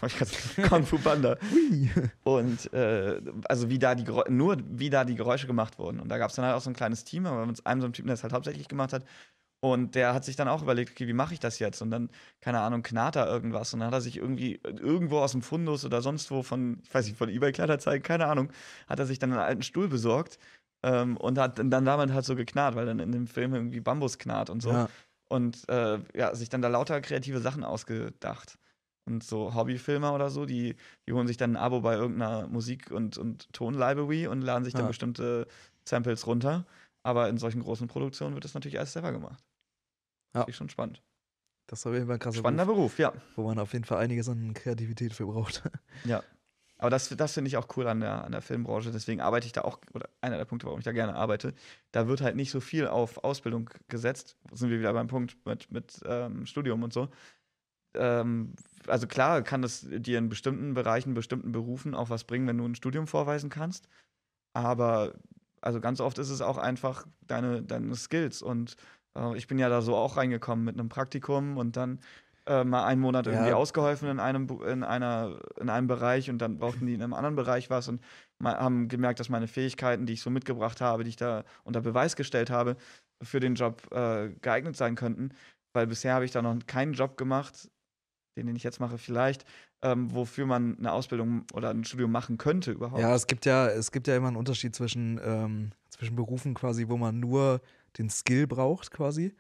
Kung Fu Panda. Und äh, also wie da die Geräusche, nur wie da die Geräusche gemacht wurden. Und da gab es dann halt auch so ein kleines Team, aber mit einem so einem Typen, der es halt hauptsächlich gemacht hat. Und der hat sich dann auch überlegt, okay, wie mache ich das jetzt? Und dann, keine Ahnung, knarrt da irgendwas. Und dann hat er sich irgendwie irgendwo aus dem Fundus oder sonst wo von, ich weiß nicht, von eBay Kleinanzeigen, keine Ahnung, hat er sich dann einen alten Stuhl besorgt ähm, und hat dann damit halt so geknarrt, weil dann in dem Film irgendwie Bambus knarrt und so. Ja. Und äh, ja, sich dann da lauter kreative Sachen ausgedacht. Und so Hobbyfilmer oder so, die, die holen sich dann ein Abo bei irgendeiner Musik- und, und Tonlibrary und laden sich dann Ja. bestimmte Samples runter. Aber in solchen großen Produktionen wird das natürlich alles selber gemacht. Ja. Finde ich schon spannend. Das ist auf jeden Fall ein krasser Spannender Beruf, Beruf, ja. wo man auf jeden Fall einiges an Kreativität für braucht. Ja. Aber das, das finde ich auch cool an der, an der Filmbranche. Deswegen arbeite ich da auch, oder einer der Punkte, warum ich da gerne arbeite, da wird halt nicht so viel auf Ausbildung gesetzt. Sind wir wieder beim Punkt mit, mit ähm, Studium und so. Ähm, also klar kann es dir in bestimmten Bereichen, bestimmten Berufen auch was bringen, wenn du ein Studium vorweisen kannst. Aber also ganz oft ist es auch einfach deine, deine Skills. Und äh, ich bin ja da so auch reingekommen mit einem Praktikum und dann äh, mal einen Monat irgendwie Ja. ausgeholfen in einem, in, einer, in einem Bereich und dann brauchten die in einem anderen Bereich was und haben gemerkt, dass meine Fähigkeiten, die ich so mitgebracht habe, die ich da unter Beweis gestellt habe, für den Job äh, geeignet sein könnten. Weil bisher habe ich da noch keinen Job gemacht, den, den ich jetzt mache, vielleicht, ähm, wofür man eine Ausbildung oder ein Studium machen könnte überhaupt. Ja, es gibt ja, es gibt ja immer einen Unterschied zwischen, ähm, zwischen Berufen quasi, wo man nur den Skill braucht quasi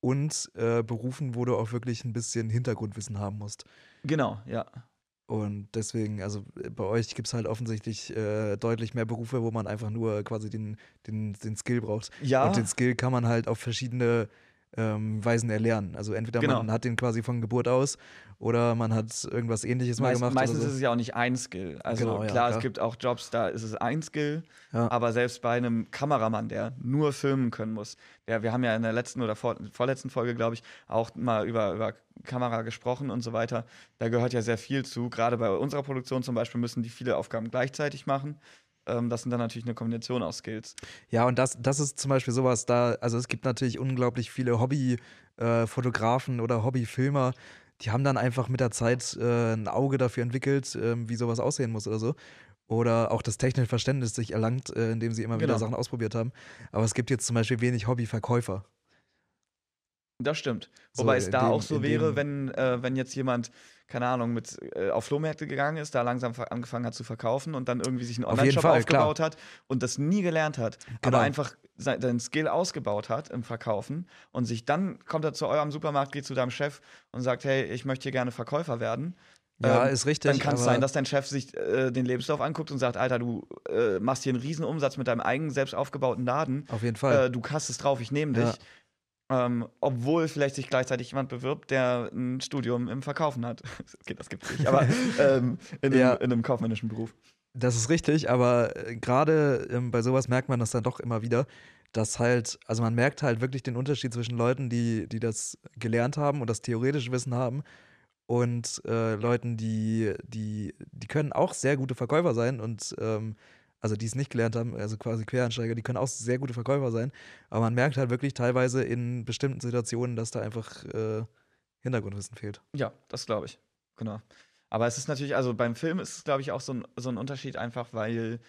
und äh, Berufen, wo du auch wirklich ein bisschen Hintergrundwissen haben musst. Genau, ja. Und deswegen, also äh, bei euch gibt es halt offensichtlich äh, deutlich mehr Berufe, wo man einfach nur quasi den, den, den Skill braucht. Ja. Und den Skill kann man halt auf verschiedene ähm, Weisen erlernen. Also entweder Genau. man hat den quasi von Geburt aus oder man hat irgendwas ähnliches mal Meist, gemacht. meistens oder ist so. es ja auch nicht ein Skill. Also Genau, ja, klar, klar. es gibt auch Jobs, da ist es ein Skill, Ja. aber selbst bei einem Kameramann, der nur filmen können muss, der, wir haben ja in der letzten oder vor, vorletzten Folge, glaube ich, auch mal über, über Kamera gesprochen und so weiter. Da gehört ja sehr viel zu. Gerade bei unserer Produktion zum Beispiel müssen die viele Aufgaben gleichzeitig machen. Ähm, das sind dann natürlich eine Kombination aus Skills. Ja, und das, das ist zum Beispiel sowas da, also es gibt natürlich unglaublich viele Hobby-Fotografen oder Hobbyfilmer, die haben dann einfach mit der Zeit äh, ein Auge dafür entwickelt, ähm, wie sowas aussehen muss oder so. Oder auch das technische Verständnis sich erlangt, äh, indem sie immer wieder Genau. Sachen ausprobiert haben. Aber es gibt jetzt zum Beispiel wenig Hobbyverkäufer. Das stimmt. So, Wobei es da dem- auch so wäre, wenn, äh, wenn jetzt jemand, keine Ahnung, mit äh, auf Flohmärkte gegangen ist, da langsam angefangen hat zu verkaufen und dann irgendwie sich einen Auf Online-Shop Fall, aufgebaut hat und das nie gelernt hat, Genau. aber einfach sein, seinen Skill ausgebaut hat im Verkaufen und sich dann kommt er zu eurem Supermarkt, geht zu deinem Chef und sagt, hey, ich möchte hier gerne Verkäufer werden. Ja, Ähm, ist richtig. Dann kann es sein, dass dein Chef sich äh, den Lebenslauf anguckt und sagt, Alter, du äh, machst hier einen riesen Umsatz mit deinem eigenen selbst aufgebauten Laden. Auf jeden Fall. Äh, du hast es drauf, ich nehme dich. Ja. Ähm, obwohl vielleicht sich gleichzeitig jemand bewirbt, der ein Studium im Verkaufen hat. okay, das gibt's nicht, aber ähm, in, einem, Ja. in einem kaufmännischen Beruf. Das ist richtig, aber äh, gerade ähm, bei sowas merkt man das dann doch immer wieder, dass halt, also man merkt halt wirklich den Unterschied zwischen Leuten, die, die das gelernt haben und das theoretische Wissen haben und äh, Leuten, die, die, die können auch sehr gute Verkäufer sein und ähm, also die es nicht gelernt haben, also quasi Quereinsteiger, die können auch sehr gute Verkäufer sein, aber man merkt halt wirklich teilweise in bestimmten Situationen, dass da einfach äh, Hintergrundwissen fehlt. Ja, das glaube ich. Genau. Aber es ist natürlich, also beim Film ist es, glaube ich, auch so ein, so ein Unterschied einfach, weil,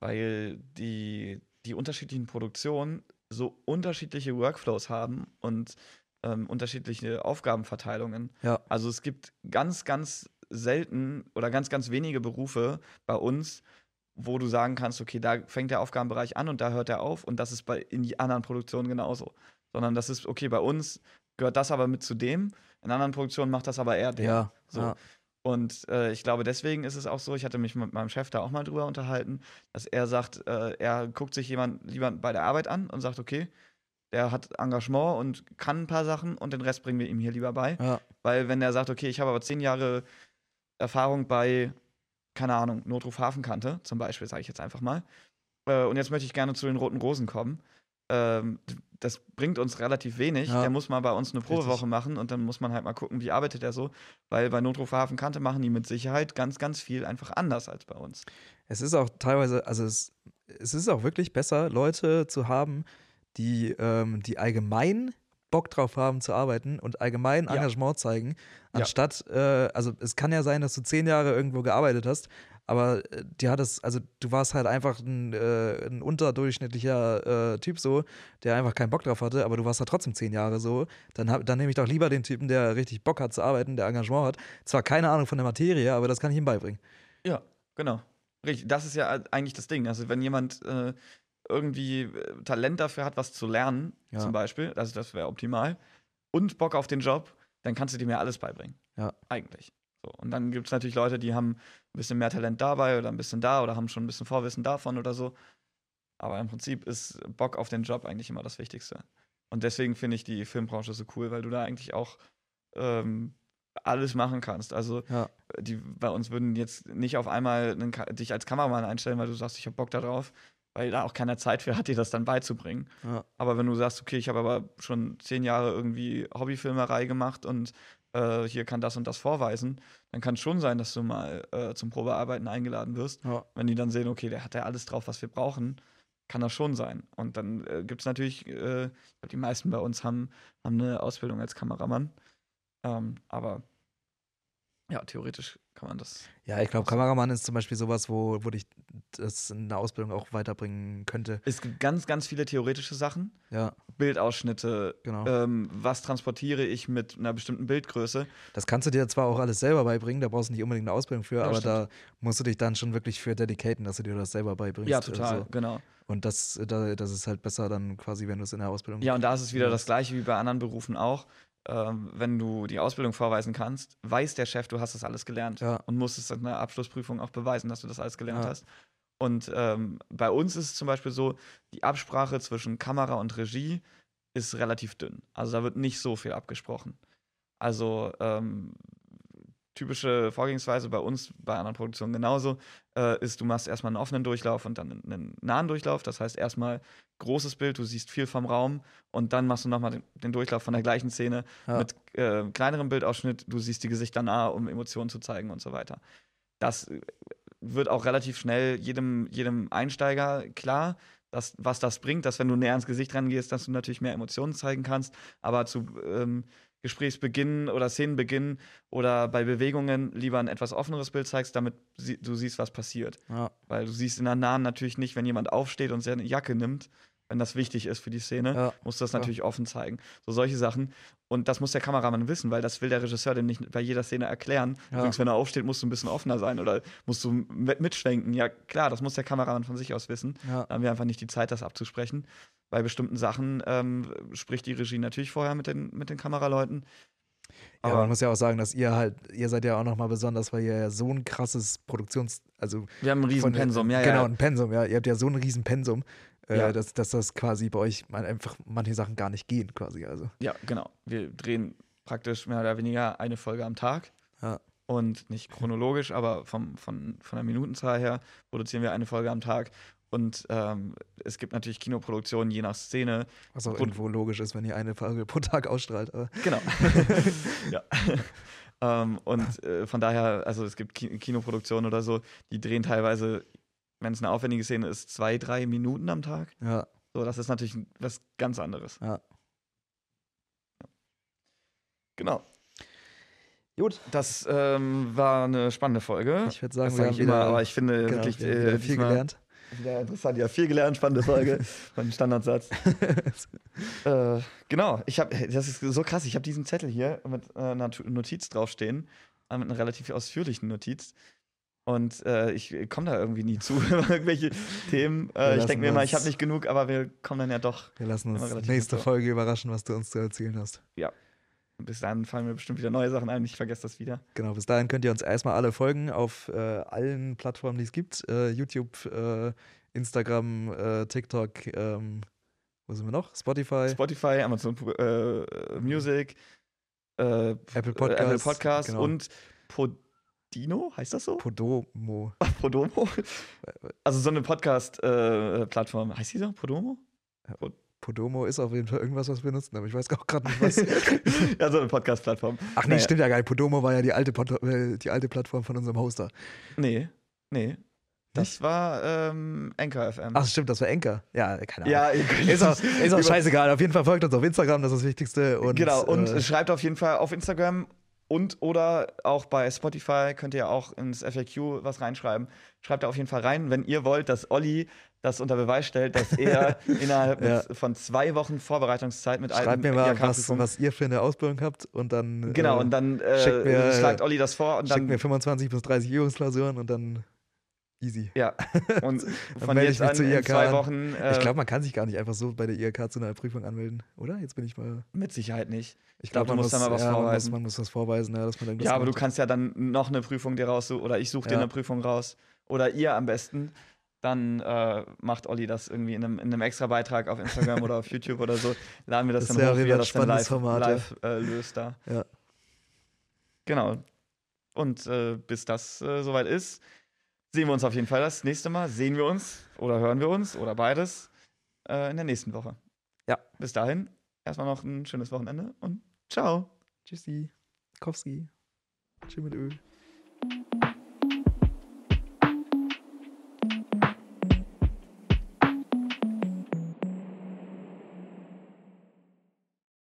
weil die, die unterschiedlichen Produktionen so unterschiedliche Workflows haben und ähm, unterschiedliche Aufgabenverteilungen. Ja. Also es gibt ganz, ganz selten oder ganz, ganz wenige Berufe bei uns, wo du sagen kannst, okay, da fängt der Aufgabenbereich an und da hört er auf und das ist bei in die anderen Produktionen genauso. Sondern das ist, okay, bei uns gehört das aber mit zu dem, in anderen Produktionen macht das aber eher der. Ja, So. ja. Und äh, ich glaube, deswegen ist es auch so, ich hatte mich mit meinem Chef da auch mal drüber unterhalten, dass er sagt, äh, er guckt sich jemand lieber bei der Arbeit an und sagt, okay, der hat Engagement und kann ein paar Sachen und den Rest bringen wir ihm hier lieber bei. ja. Weil wenn er sagt, okay, ich habe aber zehn Jahre Erfahrung bei, keine Ahnung, Notruf Hafenkante zum Beispiel, sage ich jetzt einfach mal, äh, und jetzt möchte ich gerne zu den Roten Rosen kommen, ähm, das bringt uns relativ wenig. Ja. Der muss mal bei uns eine. Probewoche machen und dann muss man halt mal gucken, wie arbeitet er so. Weil bei Notruf Hafenkante machen die mit Sicherheit ganz, ganz viel einfach anders als bei uns. Es ist auch teilweise, also es, es ist auch wirklich besser, Leute zu haben, die, ähm, die allgemein Bock drauf haben zu arbeiten und allgemein Ja. Engagement zeigen, Ja. anstatt, äh, also es kann ja sein, dass du zehn Jahre irgendwo gearbeitet hast, aber äh, dir hat es, also du warst halt einfach ein, äh, ein unterdurchschnittlicher äh, Typ so, der einfach keinen Bock drauf hatte, aber du warst da trotzdem zehn Jahre so, dann, hab, dann nehme ich doch lieber den Typen, der richtig Bock hat zu arbeiten, der Engagement hat. Zwar keine Ahnung von der Materie, aber das kann ich ihm beibringen. Ja, genau. Richtig, das ist ja eigentlich das Ding. Also wenn jemand äh, irgendwie äh, Talent dafür hat, was zu lernen, Ja. zum Beispiel, also das wäre optimal, und Bock auf den Job, dann kannst du dem ja alles beibringen. Ja. Eigentlich. So. Und dann gibt es natürlich Leute, die haben ein bisschen mehr Talent dabei oder ein bisschen da oder haben schon ein bisschen Vorwissen davon oder so. Aber im Prinzip ist Bock auf den Job eigentlich immer das Wichtigste. Und deswegen finde ich die Filmbranche so cool, weil du da eigentlich auch ähm, alles machen kannst. Also Ja. die bei uns würden jetzt nicht auf einmal einen, dich als Kameramann einstellen, weil du sagst, ich habe Bock darauf, weil da auch keiner Zeit für hat, dir das dann beizubringen. Ja. Aber wenn du sagst, okay, ich habe aber schon zehn Jahre irgendwie Hobbyfilmerei gemacht und äh, hier kann das und das vorweisen, dann kann es schon sein, dass du mal äh, zum Probearbeiten eingeladen wirst. Ja. Wenn die dann sehen, okay, der hat ja alles drauf, was wir brauchen, kann das schon sein. Und dann äh, gibt es natürlich, äh, die meisten bei uns haben, haben eine Ausbildung als Kameramann. Ähm, aber ja, theoretisch kann man das. Ja, ich glaube, Kameramann ist zum Beispiel sowas, wo, wo dich das in der Ausbildung auch weiterbringen könnte. Es gibt ganz, ganz viele theoretische Sachen. Ja, Bildausschnitte, genau. ähm, was transportiere ich mit einer bestimmten Bildgröße. Das kannst du dir zwar auch alles selber beibringen, da brauchst du nicht unbedingt eine Ausbildung für, Ja, aber stimmt. da musst du dich dann schon wirklich für dedicaten, dass du dir das selber beibringst. Ja, total, So. genau. Und das, da, das ist halt besser dann quasi, wenn du es in der Ausbildung Ja, und da ist es wieder das Gleiche wie bei anderen Berufen auch. Ähm, wenn du die Ausbildung vorweisen kannst, weiß der Chef, du hast das alles gelernt Ja. und musst es in der Abschlussprüfung auch beweisen, dass du das alles gelernt Ja. hast. Und ähm, bei uns ist es zum Beispiel so, die Absprache zwischen Kamera und Regie ist relativ dünn. Also da wird nicht so viel abgesprochen. Also ähm, typische Vorgehensweise bei uns, bei anderen Produktionen genauso, äh, ist, du machst erstmal einen offenen Durchlauf und dann einen, nahen Durchlauf. Das heißt erstmal großes Bild, du siehst viel vom Raum und dann machst du nochmal den, den Durchlauf von der gleichen Szene Ja. mit äh, kleinerem Bildausschnitt, du siehst die Gesichter nah, um Emotionen zu zeigen und so weiter. Das äh, wird auch relativ schnell jedem, jedem Einsteiger klar, dass, was das bringt, dass wenn du näher ans Gesicht rangehst, dass du natürlich mehr Emotionen zeigen kannst, aber zu ähm, Gesprächsbeginn oder Szenenbeginn oder bei Bewegungen lieber ein etwas offeneres Bild zeigst, damit du siehst, was passiert. Ja. Weil du siehst in der Nahen natürlich nicht, wenn jemand aufsteht und seine Jacke nimmt, wenn das wichtig ist für die Szene, Ja. musst du das Ja. natürlich offen zeigen. So solche Sachen. Und das muss der Kameramann wissen, weil das will der Regisseur dem nicht bei jeder Szene erklären. Ja. Übrigens, wenn er aufsteht, musst du ein bisschen offener sein oder musst du mit mitschwenken. Ja, klar, das muss der Kameramann von sich aus wissen. Ja. Da haben wir einfach nicht die Zeit, das abzusprechen. Bei bestimmten Sachen ähm, spricht die Regie natürlich vorher mit den, mit den Kameraleuten. Ja, Aber man muss ja auch sagen, dass ihr halt, ihr seid ja auch nochmal besonders, weil ihr ja so ein krasses Produktions-, also wir haben ein riesen Pensum, ja, genau, ja. ein Pensum, ja. Ihr habt ja so ein riesen Pensum, äh, Ja. dass, dass das quasi bei euch einfach manche Sachen gar nicht gehen, quasi. Also. Ja, genau. Wir drehen praktisch mehr oder weniger eine Folge am Tag. Ja. Und nicht chronologisch, aber vom, von, von der Minutenzahl her produzieren wir eine Folge am Tag. Und ähm, es gibt natürlich Kinoproduktionen je nach Szene. Was auch irgendwo logisch ist, wenn ihr eine Folge pro Tag ausstrahlt. Genau. ja. ähm, und äh, von daher, also es gibt Ki Kinoproduktionen oder so, die drehen teilweise, wenn es eine aufwendige Szene ist, zwei, drei Minuten am Tag. ja, So, das ist natürlich was ganz anderes. Ja. Genau. Gut. Das ähm, war eine spannende Folge. ich würde sagen, das wir sage haben ich immer, wieder, aber ich finde genau, wirklich wir haben äh, wieder viel gelernt. Wieder interessant, ja, viel gelernt, spannende Folge. mein Standardsatz. äh, genau, ich habe, das ist so krass, ich habe diesen Zettel hier mit äh, einer Notiz draufstehen, äh, mit einer relativ ausführlichen Notiz. Und äh, ich komme da irgendwie nie zu, irgendwelche Themen. Äh, ich denke mir uns- ich habe nicht genug, aber wir kommen dann ja doch. Wir lassen uns nächste. Folge überraschen, was du uns zu erzählen hast. Bis dahin fallen mir bestimmt wieder neue Sachen ein, ich vergesse das wieder. Genau, bis dahin könnt ihr uns erstmal alle folgen auf äh, allen Plattformen, die es gibt. Äh, YouTube, äh, Instagram, äh, TikTok, ähm, wo sind wir noch? Spotify. Spotify, Amazon äh, Music, äh, Apple Apple Podcasts, Podcasts genau. und Podino, heißt das so? Podomo. Podomo? Also so eine Podcast-Plattform. heißt die so? Podomo? Podomo ist auf jeden Fall irgendwas, was wir nutzen, aber ich weiß auch gerade nicht was. ja, so eine Podcast-Plattform. Ach nee, Naja. stimmt ja gar nicht. Podomo war ja die alte, Pod äh, die alte Plattform von unserem Hoster. Nee, nee. Das war ähm, Anchor FM. Ach stimmt, das war Enker. Ja, keine Ahnung. ja, Ist auch, ist auch scheißegal. Auf jeden Fall folgt uns auf Instagram, das ist das Wichtigste. Und, genau, und äh, schreibt auf jeden Fall auf Instagram und oder auch bei Spotify könnt ihr auch ins FAQ was reinschreiben. Schreibt da auf jeden Fall rein, wenn ihr wollt, dass Olli das unter Beweis stellt, dass er innerhalb Ja. von zwei Wochen Vorbereitungszeit mit schreibt mir mal, was, was ihr für eine Ausbildung habt und dann Genau, äh, und dann schickt äh, mir- schlagt Olli das vor und schickt dann mir 25 bis 30 Übungsklausuren und dann easy. Ja, und von jetzt an in IHK zwei. Wochen äh, ich glaube, man kann sich gar nicht einfach so bei der IHK zu einer Prüfung anmelden, oder? Jetzt bin ich mal. mit Sicherheit nicht. Ich glaub, glaube, du man, musst da mal was ja, muss, vorweisen. man muss was vorweisen, ja, dass man irgendwas Ja, aber du macht. kannst ja dann noch eine Prüfung dir raussuchen oder ich suche dir Ja. eine Prüfung raus oder ihr am besten. Dann äh, macht Olli das irgendwie in einem, in einem extra Beitrag auf Instagram oder auf YouTube oder so. Laden wir das, Das dann hoch, wie er das dann ein live, Format, ja. live äh, löst da. Ja. Genau. Und äh, bis das äh, soweit ist, sehen wir uns auf jeden Fall das nächste Mal. Sehen wir uns oder hören wir uns oder beides äh, in der nächsten Woche. Ja. Bis dahin, erstmal noch ein schönes Wochenende und ciao. Tschüssi. Kowski. Tschüss mit Öl.